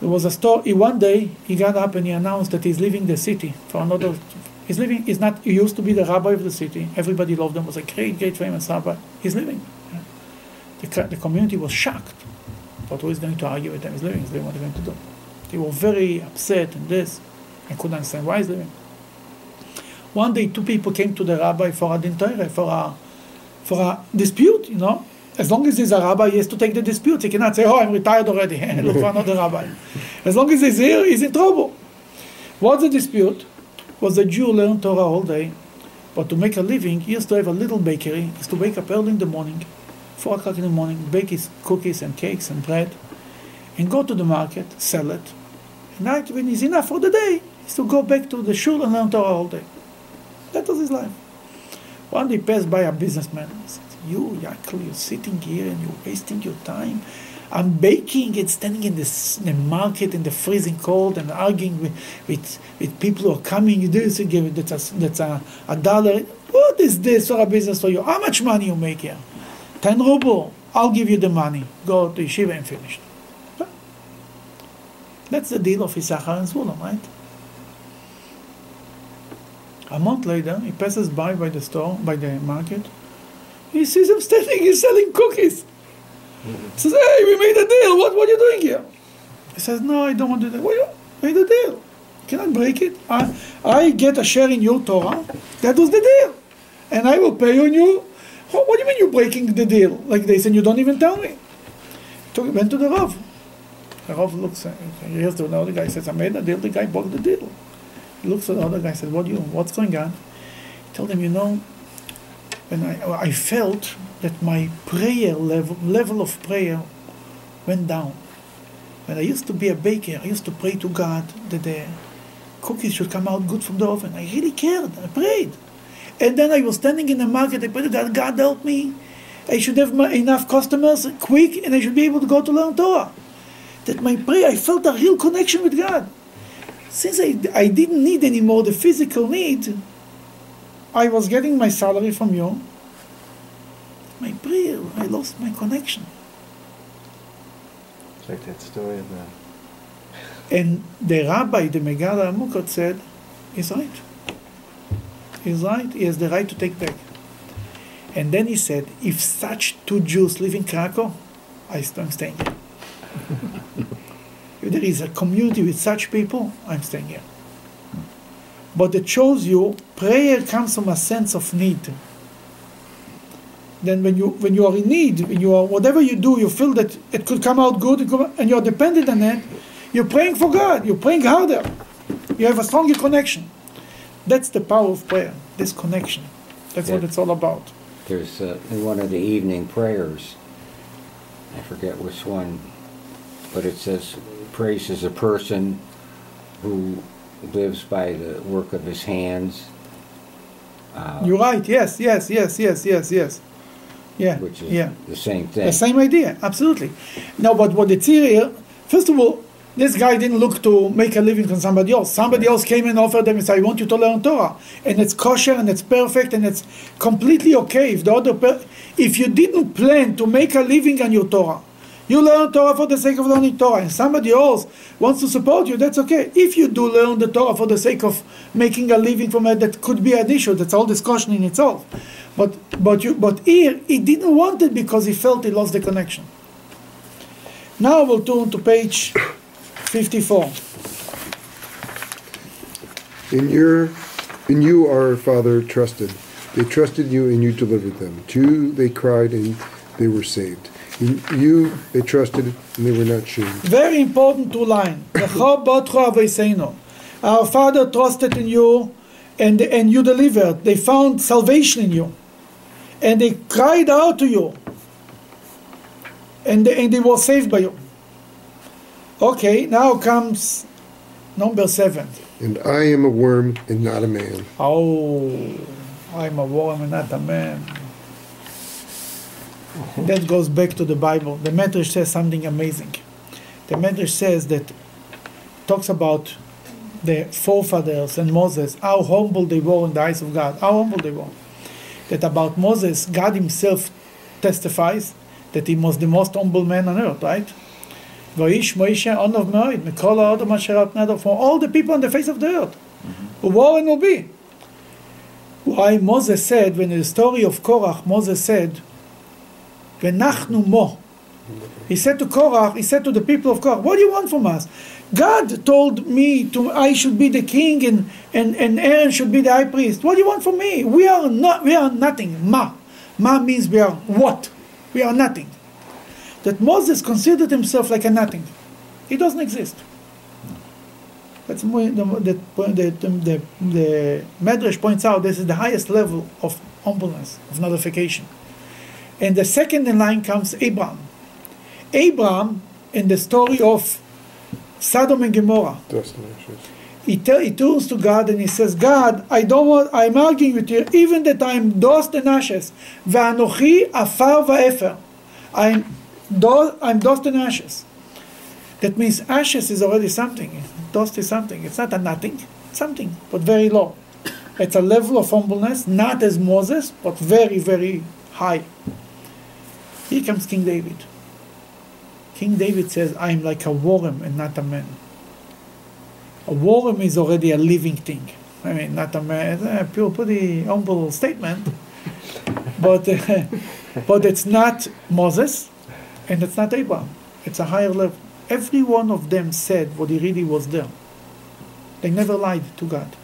Speaker 1: There was a story. One day he got up and he announced that he's leaving the city for another. He's leaving. He's not. He used to be the rabbi of the city. Everybody loved him. Was a great, great, famous rabbi. He's leaving. The, the community was shocked. But who is going to argue with him? He's leaving. He's leaving. What are going to do? They were very upset and this. I couldn't understand why he's leaving. One day, two people came to the rabbi for a din Torah, for a, for a dispute, you know. As long as he's a rabbi, he has to take the dispute. He cannot say, oh, I'm retired already, look for another rabbi. As long as he's here, he's in trouble. What's the dispute? Was a Jew learn Torah all day, but to make a living, he has to have a little bakery. He used to wake up early in the morning, 4 o'clock in the morning, bake his cookies and cakes and bread, and go to the market, sell it. And night, when he's enough for the day, he used to go back to the shul and learn Torah all day. That was his life. One day passed by a businessman. He said, You, Yaakov, you're sitting here and you're wasting your time. I'm baking and standing in, this, in the market in the freezing cold and arguing with, with, with people who are coming. You do so give it, that's, a, that's a, a dollar. What is this for a business for you? How much money you make here? 10 ruble. I'll give you the money. Go to yeshiva and finish. That's the deal of Issachar and Zvulun, right? A month later, he passes by by the store, by the market. He sees him standing, he's selling cookies. He says, hey, we made a deal. What, what are you doing here? He says, no, I don't want to do that. Well, you made a deal. You cannot break it. I, I get a share in your Torah. That was the deal. And I will pay on you. What, what do you mean you're breaking the deal like this and you don't even tell me? He went to the Rav. The Rav looks, he hears the other guy says, I made a deal. The guy broke the deal. Looks at the other guy and says, what you, what's going on? He told him, you know, when I, I felt that my prayer level, level of prayer went down. When I used to be a baker, I used to pray to God that the cookies should come out good from the oven. I really cared. I prayed. And then I was standing in the market. I prayed God, God help me. I should have my, enough customers quick and I should be able to go to learn Torah. That my prayer, I felt a real connection with God. Since I, I didn't need anymore the physical need, I was getting my salary from you. My prayer, I lost my connection.
Speaker 6: It's like that story of the
Speaker 1: And the rabbi, the Megale Amukot, said, he's right. He's right. He has the right to take back. And then he said, if such two Jews live in Krakow, I I'm staying here. if there is a community with such people, I'm staying here. But it shows you prayer comes from a sense of need. Then when you when you are in need, when you are whatever you do, you feel that it could come out good, could- and you're dependent on it. You're praying for God. You're praying harder. You have a stronger connection. That's the power of prayer. This connection. That's what it's all about.
Speaker 7: There's uh, in one of the evening prayers, I forget which one, but it says, praise is a person who lives by the work of his hands. uh,
Speaker 1: You're right. Yes. Yes. Yes. Yes. Yes. Yes. Yeah.
Speaker 7: Which is
Speaker 1: yeah.
Speaker 7: the same thing.
Speaker 1: The same idea, absolutely. Now, but what it's here, first of all, this guy didn't look to make a living from somebody else. Somebody else came and offered them and said, I want you to learn Torah. And it's kosher and it's perfect and it's completely okay. If the other per- if you didn't plan to make a living on your Torah, you learn Torah for the sake of learning Torah, and somebody else wants to support you, that's okay. If you do learn the Torah for the sake of making a living from it, that could be an issue. That's all discussion in itself. But but you but here he didn't want it because he felt he lost the connection. Now we'll turn to page 54.
Speaker 2: In your, in you our father trusted. They trusted you and you delivered them. To you they cried and they were saved. You they trusted and they were not shamed.
Speaker 1: Very important two line. "Lecha botcho aveiseinu." Our Father trusted in you, and and you delivered. They found salvation in you, and they cried out to you, and they, and they were saved by you. Okay, now comes number seven.
Speaker 2: And I am a worm and not a man.
Speaker 1: Oh, I'm a worm and not a man. That goes back to the Bible. The Medrash says something amazing. The Medrash says that talks about the forefathers and Moses, how humble they were in the eyes of God, how humble they were. That about Moses, God Himself testifies that he was the most humble man on earth, right? Vaish Moshe Onov Moed, Mikol Ha'odom Asher Al Pnei Adar, from all the people on the face of the earth, mm-hmm. who were and will be. Why Moses said, when the story of Korach, Moses said, Venachnu mo. He said to Korach, he said to the people of Korach, what do you want from us? God told me to I should be the king and, and, and Aaron should be the high priest. What do you want from me? We are not we are nothing. Ma. Ma means we are what? We are nothing. That Moses considered himself like a nothing. He doesn't exist. That's the, the, the, the, the Medrash points out this is the highest level of humbleness, of nullification. And the second in line comes Abraham. Abraham, in the story of Sodom and Gomorrah, he, tell, he turns to God and he says, God, I don't want, I'm arguing with you, even that I'm dust and ashes. Ve'anochi afar va'efer. I'm, do, I'm dust and ashes. That means ashes is already something. Dust is something. It's not a nothing, something, but very low. It's a level of humbleness, not as Moses, but very, very high. Here comes King David. King David says, I'm like a worm and not a man. A worm is already a living thing. I mean, not a man. A pretty humble statement. but, uh, but it's not Moses and it's not Abraham. It's a higher level. Every one of them said what he really was there. They never lied to God.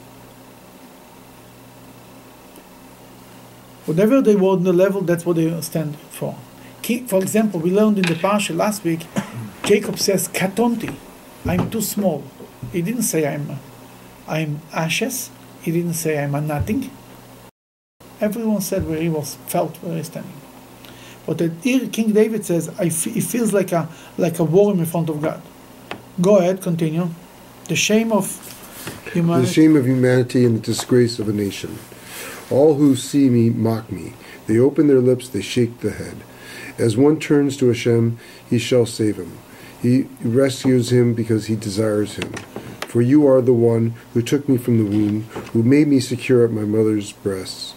Speaker 1: Whatever they were on the level, that's what they stand for. Example, we learned in the Parsha last week, Jacob says, Katonti, I'm too small. He didn't say I'm, I'm ashes. He didn't say I'm a nothing. Everyone said where he was, felt where he's standing. But here King David says, I he feels like a, like a worm in front of God. Go ahead, continue. The shame of
Speaker 2: The shame of humanity and the disgrace of a nation. All who see me mock me. They open their lips, they shake the head. As one turns to Hashem, he shall save him. He rescues him because he desires him. For you are the one who took me from the womb, who made me secure at my mother's breasts.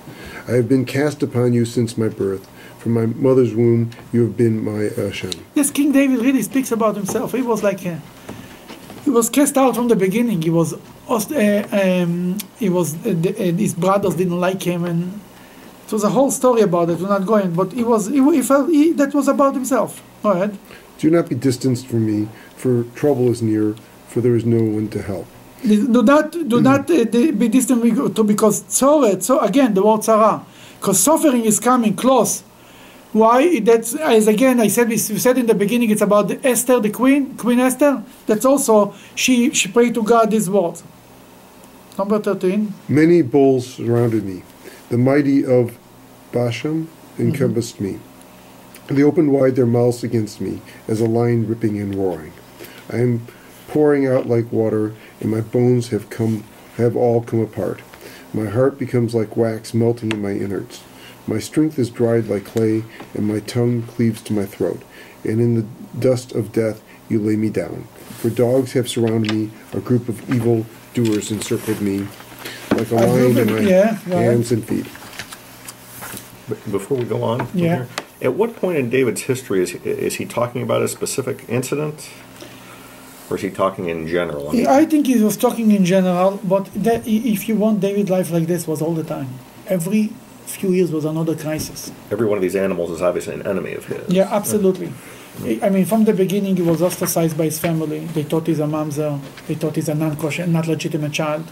Speaker 2: I have been cast upon you since my birth. From my mother's womb, you have been my Hashem.
Speaker 1: Yes, King David really speaks about himself. He was like, uh, he was cast out from the beginning. He was, uh, um, he was, uh, the, uh, his brothers didn't like him, and it was a whole story about it. We're not going, but he was, he, he felt he, that was about himself. Go ahead.
Speaker 2: Do not be distanced from me, for trouble is near, for there is no one to help.
Speaker 1: Do not, do not uh, be distant to because tzore, so again the word tzara, because suffering is coming close. Why? That's as again I said. We said in the beginning. It's about the Esther, the queen, Queen Esther. That's also she. She prayed to God these words. Number thirteen.
Speaker 2: Many bulls surrounded me. The mighty of Bashan encompassed me. They opened wide their mouths against me, as a lion ripping and roaring. I am pouring out like water, and my bones have come have all come apart. My heart becomes like wax melting in my innards. My strength is dried like clay, and my tongue cleaves to my throat. And in the dust of death you lay me down. For dogs have surrounded me, a group of evil doers encircled me, like a lion in my
Speaker 1: yeah,
Speaker 2: hands and feet.
Speaker 4: Before we go on, from
Speaker 1: Yeah.
Speaker 4: here, at what point in David's history is he, is he talking about a specific incident, or is he talking in general? I mean,
Speaker 1: I think he was talking in general, but that, if you want David life like this was all the time. Every few years was another crisis.
Speaker 4: every one of these animals is obviously an enemy of his.
Speaker 1: Yeah, absolutely. I mean, from the beginning, he was ostracized by his family. They thought he's a mamzer. They thought he's a non-kosher, not legitimate child.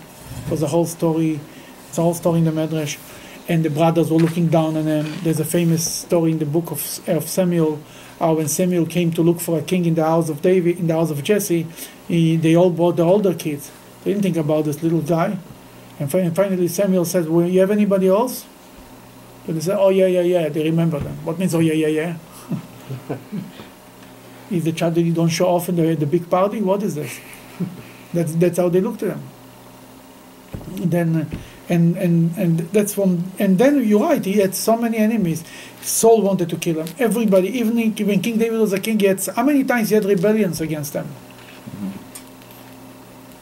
Speaker 1: It was a whole story. It's a whole story in the Medrash. And the brothers were looking down on him. There's a famous story in the book of, of Samuel, how when Samuel came to look for a king in the house of David, in the house of Jesse, he, they all brought the older kids. They didn't think about this little guy. And fin- finally, Samuel said, "Well, you have anybody else?" And they said, "Oh yeah, yeah, yeah." They remember them. What means, "Oh yeah, yeah, yeah"? is the child that you don't show off in the, the big party? What is this? that's that's how they looked at him. Then, uh, and and and that's from and then you're right. He had so many enemies. Saul wanted to kill him. Everybody, even in- when King David was a king, he had how many times he had rebellions against them?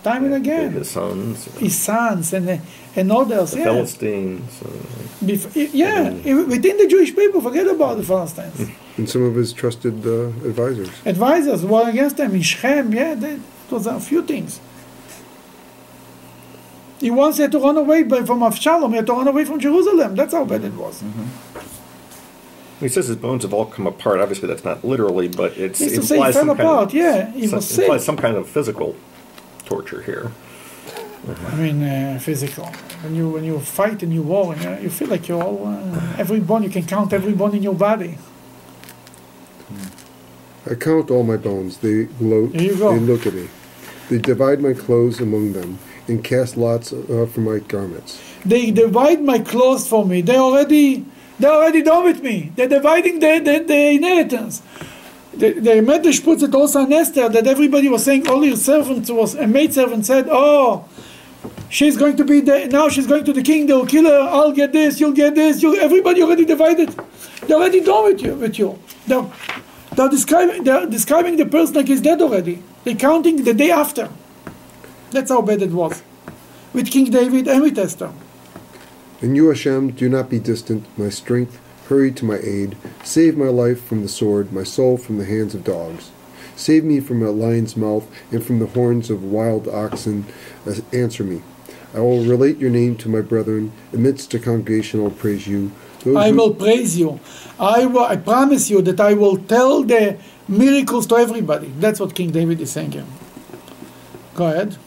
Speaker 1: Time and again.
Speaker 4: His sons,
Speaker 1: His sons and and others.
Speaker 4: the
Speaker 1: yeah.
Speaker 4: Philistines. uh,
Speaker 1: Bef- yeah, within the Jewish people, forget about the Philistines.
Speaker 2: And some of his trusted uh, advisors.
Speaker 1: Advisors were against them in Shechem. Yeah, they, it was a few things. He once had to run away from Avshalom. He had to run away from Jerusalem. That's how bad it was.
Speaker 4: He says his bones have all come apart. Obviously, that's not literally, but it's,
Speaker 1: It's
Speaker 4: it
Speaker 1: to he
Speaker 4: implies
Speaker 1: fell
Speaker 4: some kind of,
Speaker 1: yeah, he
Speaker 4: some,
Speaker 1: was sick.
Speaker 4: implies some kind of physical torture here.
Speaker 1: I mean, uh, physical. When you when you fight and you war, and, uh, you feel like you're all uh, every bone. You can count every bone in your body.
Speaker 2: I count all my bones. They gloat
Speaker 1: There you go.
Speaker 2: and look at me. They divide my clothes among them and cast lots uh, for my garments.
Speaker 1: They divide my clothes for me. They already they're already done with me. They're dividing the, the, the inheritance. The, the Medrash puts it also on Esther that everybody was saying all your servants was a maid servant said, Oh, she's going to be the now she's going to the king, they'll kill her, I'll get this, you'll get this, you everybody already divided. They're already done with you with you. They're, they're describing they're describing the person like he's dead already. They're counting the day after. That's how bad it was. With King David and with Esther.
Speaker 2: And you, Hashem, do not be distant. My strength, hurry to my aid. Save my life from the sword, my soul from the hands of dogs. Save me from a lion's mouth and from the horns of wild oxen. Uh, Answer me. I will relate your name to my brethren. Amidst the congregation, I will praise you. Those
Speaker 1: I will praise you. I, will, I promise you that I will tell the miracles to everybody. That's what King David is saying here. Go ahead.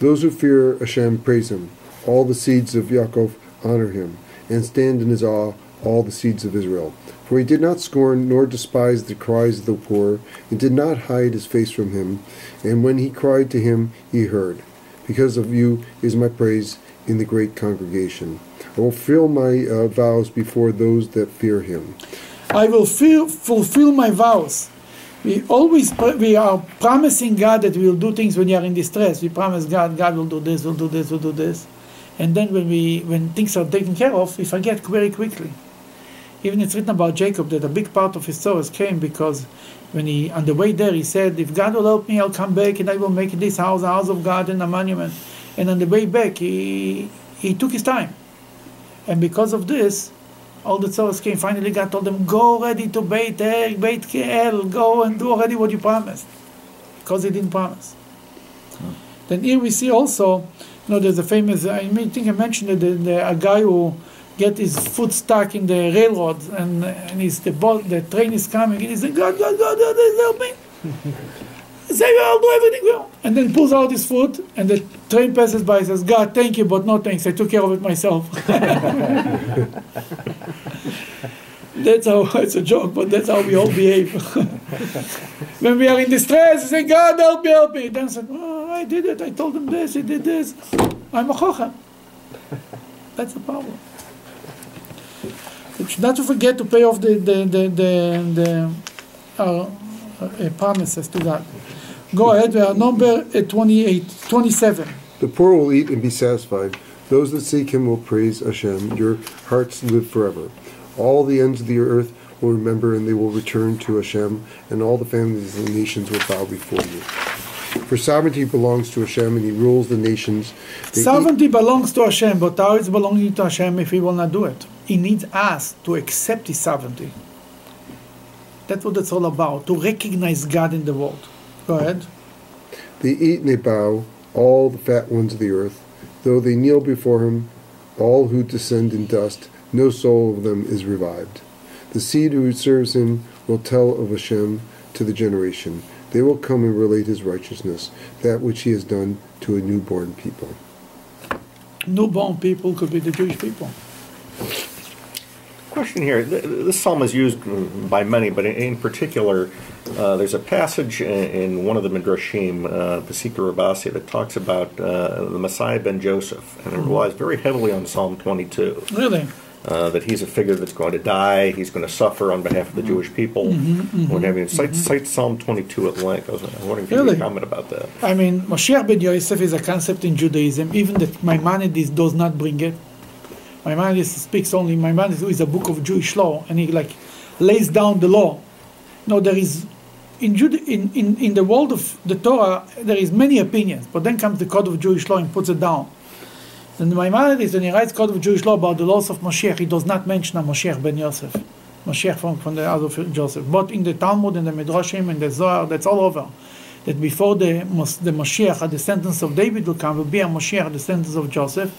Speaker 2: Those who fear Hashem praise him. All the seeds of Yaakov honor him, and stand in his awe all the seeds of Israel. For he did not scorn nor despise the cries of the poor, and did not hide his face from him. And when he cried to him, he heard. Because of you is my praise in the great congregation. I will fill my uh, vows before those that fear him.
Speaker 1: I will feel, fulfill my vows. We always we are promising God that we will do things when you are in distress. We promise God, God will do this, will do this, will do this, and then when we when things are taken care of, we forget very quickly. Even it's written about Jacob that a big part of his sorrows came because when he on the way there he said, "If God will help me, I'll come back and I will make this house a house of God and a monument." And on the way back, he he took his time, and because of this, all the sorrows came. Finally, God told them, "Go already to Beit El, Beit El, go and do already what you promised," because he didn't promise. Then here we see also, you know, there's a famous. I think I mentioned it. The, the, a guy who get his foot stuck in the railroad, and and he's the boat, the train is coming, and he said, "God, God, God, God, God, help me." Say, I'll do everything well. And then pulls out his foot, and the train passes by. And says, "God, thank you, but no thanks. I took care of it myself." That's how it's a joke, but that's how we all behave. when we are in distress, we say, God help me, help me. Then said, oh, I did it, I told him this, he did this. I'm a chochem. That's the problem. Not to forget to pay off the the the the, the uh, uh, promises to God. Go ahead, we are number uh, 28, 27.
Speaker 2: The poor will eat and be satisfied. Those that seek him will praise Hashem. Your hearts live forever. All the ends of the earth will remember and they will return to Hashem, and all the families of the nations will bow before you. For sovereignty belongs to Hashem, and he rules the nations. They eat-
Speaker 1: Sovereignty belongs to Hashem, but how it's belonging to Hashem if He will not do it? He needs us to accept His sovereignty. That's what it's all about, to recognize God in the world. Go ahead.
Speaker 2: They eat and they bow, all the fat ones of the earth. Though they kneel before him, all who descend in dust, no soul of them is revived. The seed who serves him will tell of Hashem. to the generation. They will come and relate his righteousness, that which he has done to a newborn people.
Speaker 1: Newborn people could be the Jewish people.
Speaker 4: Question here. This psalm is used by many, but in- in particular, uh, there's a passage in, in one of the Midrashim, uh, Pesika Rabasi, that talks about uh, the Messiah ben Joseph, and it relies very heavily on Psalm 22.
Speaker 1: Really?
Speaker 4: Uh, that he's a figure that's going to die, he's going to suffer on behalf of the mm-hmm. Jewish people. Mm-hmm, mm-hmm, what have you. Cite, cite Psalm 22 at length. I was wondering if you could comment about that.
Speaker 1: I mean, Moshiach ben Yosef is a concept in Judaism, even that Maimonides does not bring it. Maimonides speaks only, Maimonides is a book of Jewish law, and he like lays down the law. No, there is, in, Jude, in, in, in the world of the Torah, there is many opinions, but then comes the code of Jewish law and puts it down. And the Maimonides, when he writes code of Jewish law about the laws of Moshiach, he does not mention a Moshiach ben Yosef. Moshiach from, from the of Joseph. But in the Talmud and the Midrashim and the Zohar, that's all over. That before the, the Moshiach, a descendants of David will come, will be a Moshiach, descendants of Joseph,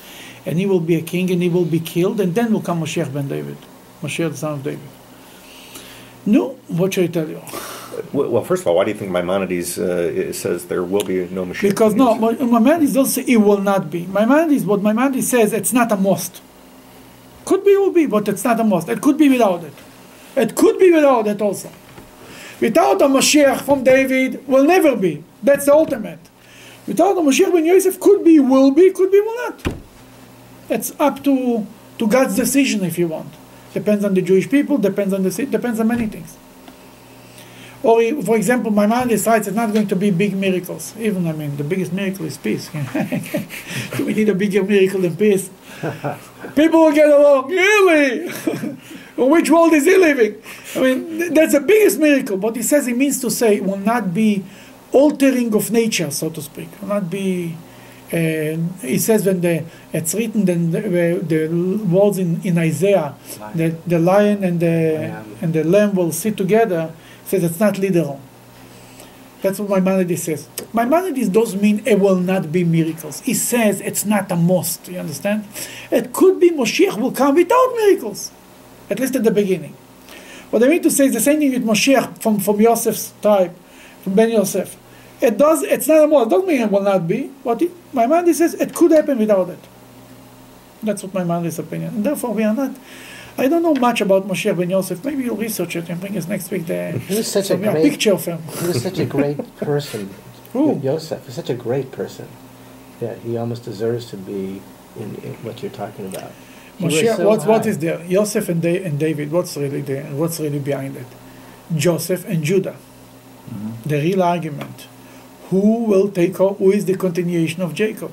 Speaker 1: and he will be a king and he will be killed, and then will come Moshiach ben David, Moshiach the son of David. No, what should I tell you?
Speaker 4: Well, first of all, why do you think Maimonides uh, says there will be no Mashiach?
Speaker 1: Because no, Maimonides doesn't say it will not be. Maimonides, what Maimonides says, it's not a must. Could be, will be, but it's not a must. It could be without it. It could be without it also. Without a Mashiach from David, will never be. That's the ultimate. Without a Mashiach ben Yosef, could be, will be, could be, will not. It's up to, to God's decision if you want. Depends on the Jewish people, depends on the depends on many things. Or, he- for example, Maimonides it's not going to be big miracles. Even, I mean, the biggest miracle is peace. we need a bigger miracle than peace. People will get along. Really? Which world is he living? I mean, th- that's the biggest miracle. But he says he means to say it will not be altering of nature, so to speak. It will not be. Uh, he says when the it's written then the, the words in, in Isaiah that the lion and the
Speaker 5: Lamb.
Speaker 1: and the lamb will sit together. Says it's not literal. That's what Maimonides says. Maimonides does mean it will not be miracles. He says it's not a must. You understand? It could be Moshiach will come without miracles, at least at the beginning. What I mean to say is the same thing with Moshiach from, from Yosef's tribe, from Ben Yosef. It does. It's not a must. Doesn't mean it will not be. What it, Maimonides says it could happen without it. That's what Maimonides' opinion. And therefore, we are not. I don't know much about Moshiach ben Yosef. Maybe you'll research it and bring us next week the
Speaker 5: He was such a great-
Speaker 1: picture of him.
Speaker 5: He was such a great person.
Speaker 1: Who?
Speaker 5: Yosef was such a great person that he almost deserves to be in, in what you're talking about. He was
Speaker 1: Moshiach,
Speaker 5: so
Speaker 1: what, what
Speaker 5: high.
Speaker 1: is there? Joseph and, da- and David, what's really there? What's really behind it? Joseph and Judah. Mm-hmm. The real argument. Who will take over? Who is the continuation of Jacob?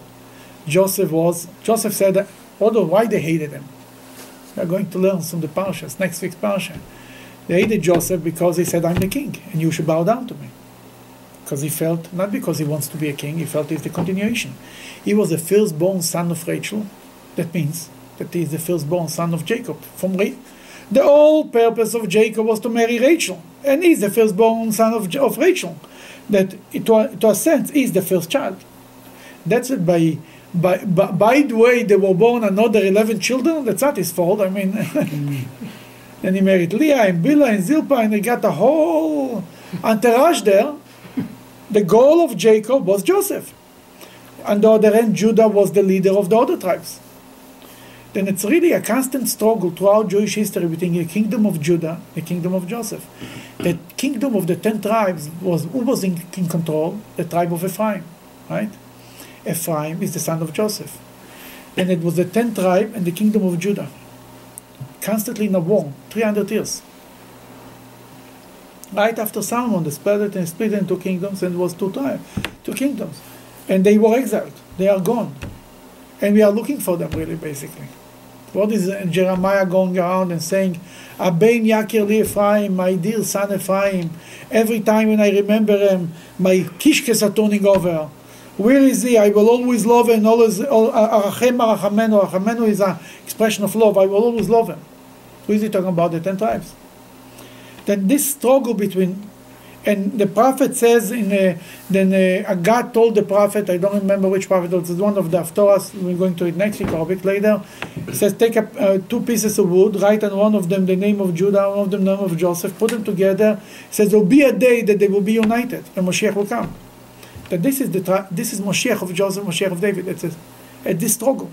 Speaker 1: Joseph was, Joseph said, although why they hated him? We're going to learn from the Parshas, next week's Parsha. They hated Joseph because he said, I'm the king, and you should bow down to me. Because he felt, not because he wants to be a king, he felt he's the continuation. He was the firstborn son of Rachel. That means that he is the firstborn son of Jacob. From Ra- the whole purpose of Jacob was to marry Rachel, and he's the firstborn son of, of Rachel. That, to a, to a sense, he's the first child. That's it. By, by, by, by the way, they were born another 11 children. That's not his fault. I mean, and he married Leah and Bilhah and Zilpah, and they got a whole entourage there. The goal of Jacob was Joseph. On the other hand, Judah was the leader of the other tribes. Then it's really a constant struggle throughout Jewish history between the kingdom of Judah, the kingdom of Joseph. The kingdom of the ten tribes was who was in, in control? The tribe of Ephraim, right? Ephraim is the son of Joseph. And it was the ten tribe and the kingdom of Judah. Constantly in a war, 300 years. Right after Solomon, they split it and split into kingdoms, and it was two tribes, two kingdoms. And they were exiled. They are gone. And we are looking for them, really, basically. What is Jeremiah going around and saying, Abein Yakir li Ephraim, my dear son Ephraim, every time when I remember him, my kishkes are turning over. Where is he? I will always love him. Always, arachem arachamenu. Arachamenu is an expression of love. I will always love him. Who is he talking about? The ten tribes. Then this struggle between And the prophet says in uh, then uh, God told the prophet I don't remember which prophet it was one of the Haftorahs we're going to it next week or a bit later. He says take up uh, two pieces of wood, write on one of them the name of Judah, one of them the name of Joseph, put them together. He says there will be a day that they will be united and Moshiach will come. That this is the tri- this is Moshiach of Joseph, Moshiach of David. It's a, at this struggle.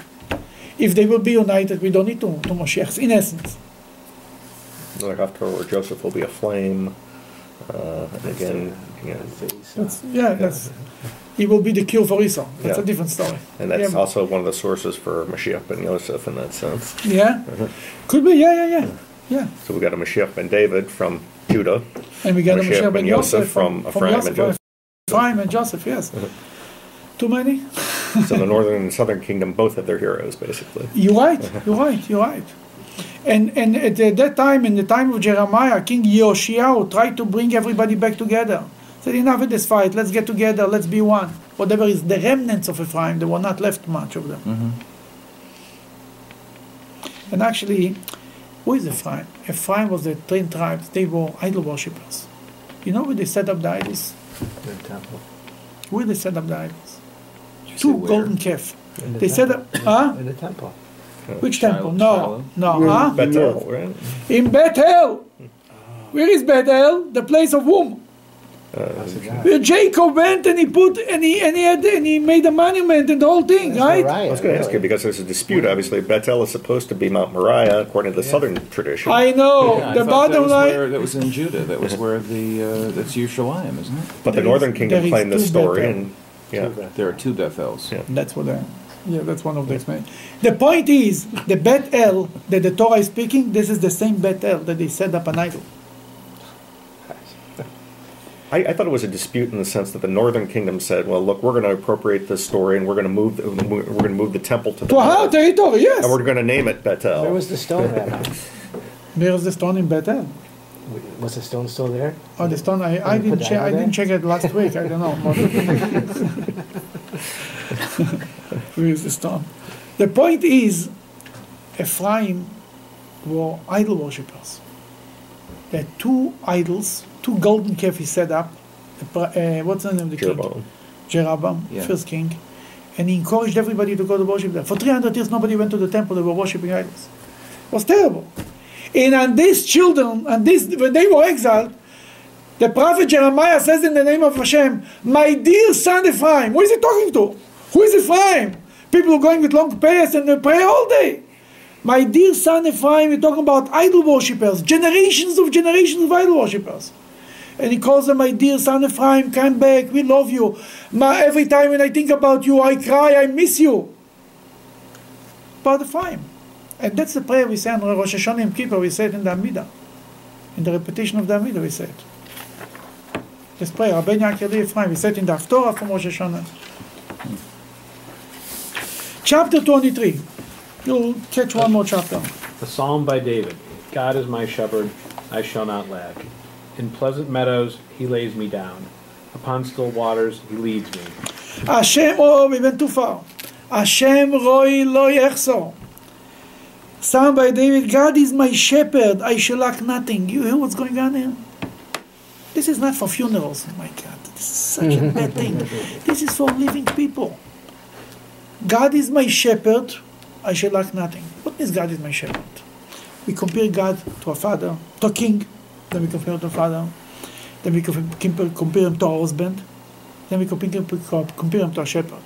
Speaker 1: If they will be united, we don't need two, two Moshiachs in essence.
Speaker 4: Another Haftorah where Joseph will be a flame. Uh, and again, you know,
Speaker 1: That's, yeah, that's he will be the cure for Esau. That's
Speaker 4: Yeah.
Speaker 1: a different story.
Speaker 4: and that's
Speaker 1: yeah.
Speaker 4: also one of the sources for Mashiach ben Yosef in that sense.
Speaker 1: Yeah, could be. Yeah, yeah, yeah, yeah.
Speaker 4: So we got a Mashiach ben David from Judah.
Speaker 1: And we got a
Speaker 4: Mashiach
Speaker 1: ben
Speaker 4: ben
Speaker 1: Yosef
Speaker 4: Yosef
Speaker 1: from,
Speaker 4: from
Speaker 1: from
Speaker 4: Ephraim
Speaker 1: Yosef,
Speaker 4: and Joseph.
Speaker 1: Ephraim and Joseph. Yes. Too many.
Speaker 4: So the northern and southern kingdom both have their heroes, basically.
Speaker 1: You're right. You're right. You're right. And and at that time, in the time of Jeremiah, King Yoshiao tried to bring everybody back together. Said enough of this fight. Let's get together. Let's be one. Whatever is the remnants of Ephraim, there were not left much of them.
Speaker 6: Mm-hmm.
Speaker 1: And actually, who is Ephraim? Ephraim was the ten tribes. They were idol worshippers. You know where they set up the idols?
Speaker 5: The temple.
Speaker 1: Where they set up the idols?
Speaker 6: Did you say
Speaker 1: Two
Speaker 6: where?
Speaker 1: golden calf.
Speaker 5: In the
Speaker 1: They set
Speaker 5: temple.
Speaker 1: up. Huh?
Speaker 5: In the temple.
Speaker 1: Uh, Which
Speaker 6: Shiloh-
Speaker 1: temple? No,
Speaker 6: Shiloh?
Speaker 1: no.
Speaker 2: Where-
Speaker 1: Huh?
Speaker 4: Bethel, right?
Speaker 1: In Bethel. Hmm. Where is Bethel? The place of whom?
Speaker 5: House of
Speaker 1: Jacob went and he put and he and he had and he made a monument and the whole thing,
Speaker 5: That's
Speaker 1: right?
Speaker 5: Moriah,
Speaker 4: I was going to ask you because there's a dispute. Obviously, Bethel is supposed to be Mount Moriah according to the southern tradition.
Speaker 1: I know.
Speaker 6: Yeah,
Speaker 1: the
Speaker 6: thought that
Speaker 1: bottom
Speaker 6: was
Speaker 1: line.
Speaker 6: where, that was in Judah. That was where the uh, that's Yerushalayim, isn't it?
Speaker 4: but the
Speaker 1: there
Speaker 4: northern
Speaker 1: is-
Speaker 4: kingdom claimed this story,
Speaker 1: Bethel.
Speaker 4: and yeah,
Speaker 6: There are two Bethels.
Speaker 4: Yeah.
Speaker 1: That's what I. Yeah, that's one of the explanations. The point is, the Bet El that the Torah is speaking, this is the same Bet El that they set up an idol.
Speaker 4: I, I thought it was a dispute in the sense that the northern kingdom said, "Well, look, we're going to appropriate this story, and we're going to move, the, we're going to move the temple to the
Speaker 1: To our
Speaker 4: north,
Speaker 1: territory, yes.
Speaker 4: and we're going to name it Bethel."
Speaker 5: Where was the stone at?
Speaker 1: There is the stone in Bet El.
Speaker 5: Was the stone still there?
Speaker 1: Oh, the stone. I, I didn't check. I didn't check it last week. I don't know. Where is the stone? The point is, Ephraim were idol worshippers. They had two idols, two golden calf he set up. Uh, what's the name of the king?
Speaker 4: Jeroboam.
Speaker 1: Jeroboam,
Speaker 6: Yeah.
Speaker 1: first king, and he encouraged everybody to go to worship there. For 300 years, nobody went to the temple, they were worshiping idols. It was terrible. And these children, and this, when they were exiled, the prophet Jeremiah says in the name of Hashem, My dear son Ephraim, who is he talking to? Who is Ephraim? People are going with long prayers and they pray all day. My dear son Ephraim, you're talking about idol worshippers, generations of generations of idol worshippers. And he calls them, My dear son Ephraim, come back, we love you. My, every time when I think about you, I cry, I miss you. About Ephraim. And that's the prayer we say on Rosh Hashanah Yom Kippur, we say it in the Amidah. In the repetition of the Amidah, we say it. This prayer, Rabbeinu Yaakov Ephraim, we say it in the Haftorah from Rosh Hashanah. Chapter 23. You'll catch one more chapter.
Speaker 8: A psalm by David. God is my shepherd, I shall not lack. In pleasant meadows he lays me down. Upon still waters he leads me.
Speaker 1: Hashem, oh, we went too far. Hashem roi lo yechsor. Psalm by David, God is my shepherd, I shall lack nothing. You hear what's going on here? This is not for funerals. Oh my God, this is such a bad thing. This is for living people. God is my shepherd, I shall lack nothing. What means God is my shepherd? We compare God to a father, to a king, then we compare him to father, then we compare, compare him to a husband, then we compare him, compare him to a shepherd.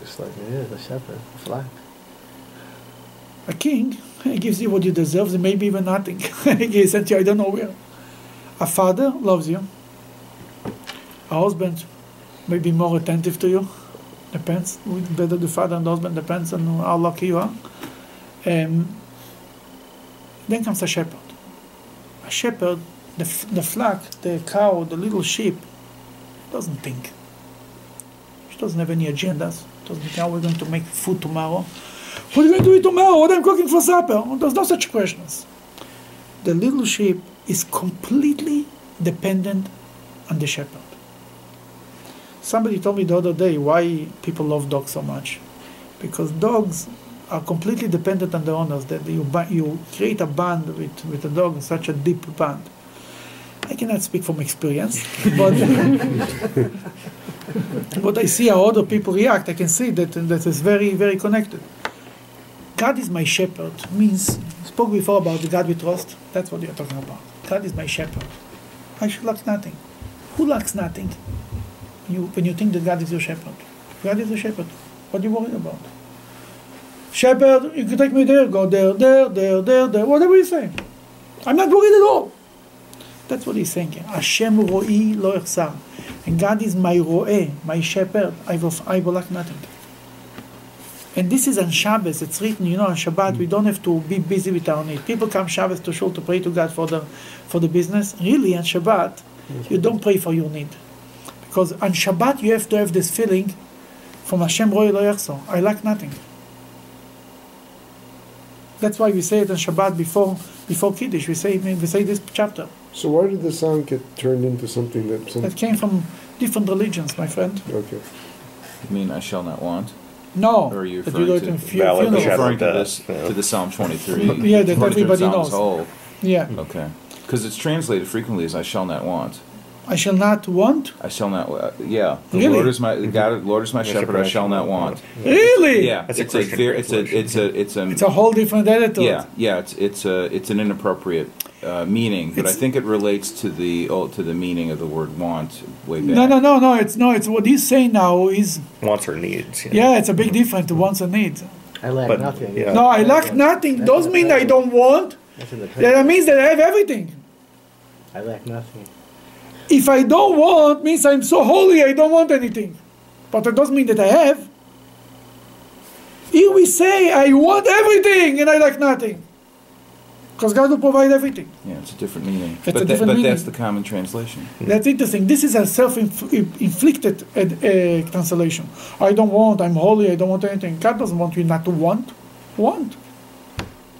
Speaker 5: Just like it is, a shepherd, a flock.
Speaker 1: A king he gives you what you deserve, and maybe even nothing. he sent you I don't know where. A father loves you. A husband may be more attentive to you. Depends. Whether the father and the husband depends on how lucky you are. Um, then comes a shepherd. Shepherd, the, the flock, the cow, the little sheep, doesn't think. She doesn't have any agendas. Doesn't think how we're going to make food tomorrow. What are you going to eat tomorrow? What I'm cooking for supper? Oh, there's no such questions. The little sheep is completely dependent on the shepherd. Somebody told me the other day why people love dogs so much. Because dogs are completely dependent on the owners. That you, you create a bond with, with a dog, such a deep bond. I cannot speak from experience, but but I see how other people react. I can see that that is very very connected. God is my shepherd means spoke before about the God we trust. That's what you're talking about. God is my shepherd. I should lack nothing. Who lacks nothing? You when you think that God is your shepherd. God is your shepherd. What are you worried about? Shepherd, you can take me there, go there, there, there, there, there, whatever you say. I'm not worried at all. That's what he's saying. Hashem ro'i lo yachsar. And God is my roe, my shepherd. I will, I will lack nothing. And this is on Shabbos. It's written, you know, on Shabbat we don't have to be busy with our need. People come Shabbos to shul to pray to God for the for the business. Really, on Shabbat, you don't pray for your need, because on Shabbat you have to have this feeling from Hashem ro'i lo yachsar. I lack nothing. That's why we say it on Shabbat before before Kiddush. We say we say this chapter.
Speaker 2: So why did the song get turned into something that some?
Speaker 1: That came from different religions, my friend.
Speaker 2: Okay.
Speaker 6: You mean I shall not want?
Speaker 1: No,
Speaker 6: Or are you
Speaker 1: that you
Speaker 6: referring to
Speaker 1: fu-
Speaker 4: Valid
Speaker 1: funeral.
Speaker 6: Referring to this
Speaker 4: yeah.
Speaker 6: to the Psalm 23.
Speaker 1: Yeah, that everybody knows.
Speaker 6: whole.
Speaker 1: Yeah,
Speaker 6: Okay. Because it's translated frequently as "I shall not want."
Speaker 1: I shall not want.
Speaker 6: I shall not. Uh, yeah. The
Speaker 1: Really?
Speaker 6: Lord is my God. Lord is my
Speaker 4: Yes,
Speaker 6: shepherd. I shall not want.
Speaker 1: Really?
Speaker 6: Yeah.
Speaker 4: That's a
Speaker 6: it's a,
Speaker 4: Christian
Speaker 6: ver- it's a it's a it's a
Speaker 1: It's a whole different attitude.
Speaker 6: yeah yeah it's it's a it's an inappropriate uh, meaning, but I think it relates to the oh, to the meaning of the word want way back.
Speaker 1: No, no, no, no. It's no. It's what he's saying now. Is
Speaker 4: Wants or needs. you know.
Speaker 1: yeah. It's a big difference to wants and needs.
Speaker 5: I lack
Speaker 4: But,
Speaker 5: nothing.
Speaker 4: yeah.
Speaker 1: No, I lack nothing. Doesn't mean I don't want.
Speaker 5: That's in the
Speaker 1: That means that I have everything.
Speaker 5: I lack nothing.
Speaker 1: If I don't want, means I'm so holy I don't want anything. But it doesn't mean that I have. Here we say I want everything and I like nothing. Because God will provide everything.
Speaker 6: Yeah, it's a different meaning.
Speaker 1: It's a
Speaker 6: but
Speaker 1: different
Speaker 6: but that's the common translation.
Speaker 1: That's interesting. This is a self-inflicted uh, uh, translation. I don't want, I'm holy, I don't want anything. God doesn't want you not to want. Want.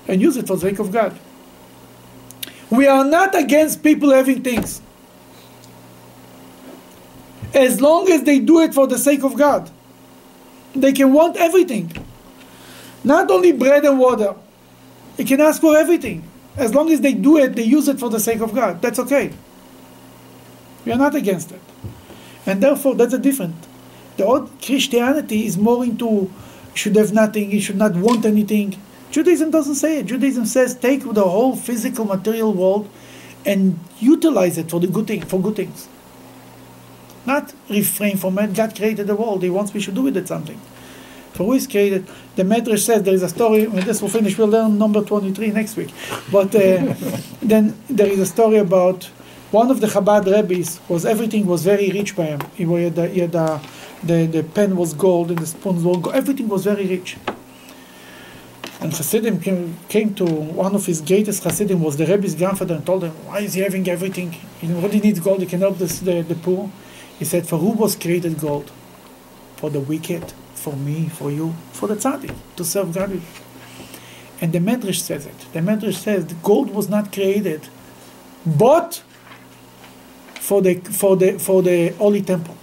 Speaker 1: And use it for the sake of God. We are not against people having things. As long as they do it for the sake of God. They can want everything. Not only bread and water. They can ask for everything. As long as they do it, they use it for the sake of God. That's okay. We are not against it. And therefore, that's a different. The old Christianity is more into should have nothing, you should not want anything. Judaism doesn't say it. Judaism says take the whole physical material world and utilize it for the good thing, for good things. Not refrain from it. God created the world. He wants we should do with it something. For who is created? The Medrash says there is a story. When this will finish, we'll learn number 23 next week. But uh, then there is a story about one of the Chabad rabbis was everything was very rich by him. He had, the, he had the, the, the pen was gold and the spoons were gold. Everything was very rich. And Hasidim came, came to one of his greatest Hasidim was the Rebbe's grandfather and told him, why is he having everything? He already needs gold. He can help this, the, the poor. He said, for who was created gold? For the wicked, for me, for you, for the tzaddik, to serve God. And the Medrash says it. The Medrash says the gold was not created, but for the for the for the holy temple.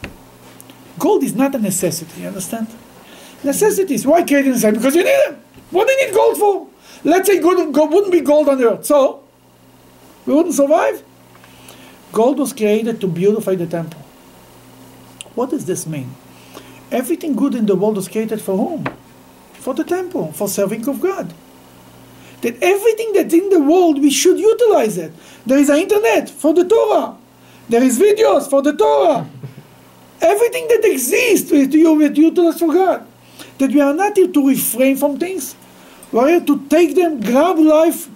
Speaker 1: Gold is not a necessity. You understand? Necessities. Why create necessity? Because you need them. What do you need gold for? Let's say gold, gold wouldn't be gold on the earth, so we wouldn't survive. Gold was created to beautify the temple. What does this mean? Everything good in the world was created for whom? For the temple, for serving of God. That everything that's in the world, we should utilize it. There is an internet for the Torah. There is videos for the Torah. everything that exists, with you, we utilize for God. That we are not here to refrain from things. We are here to take them, grab life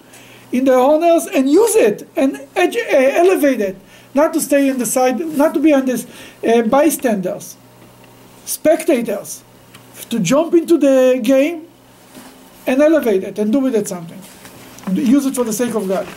Speaker 1: in their honors and use it and uh, elevate it. Not to stay on the side, not to be on this uh, bystanders, spectators. To jump into the game and elevate it and do with it something. Use it for the sake of God.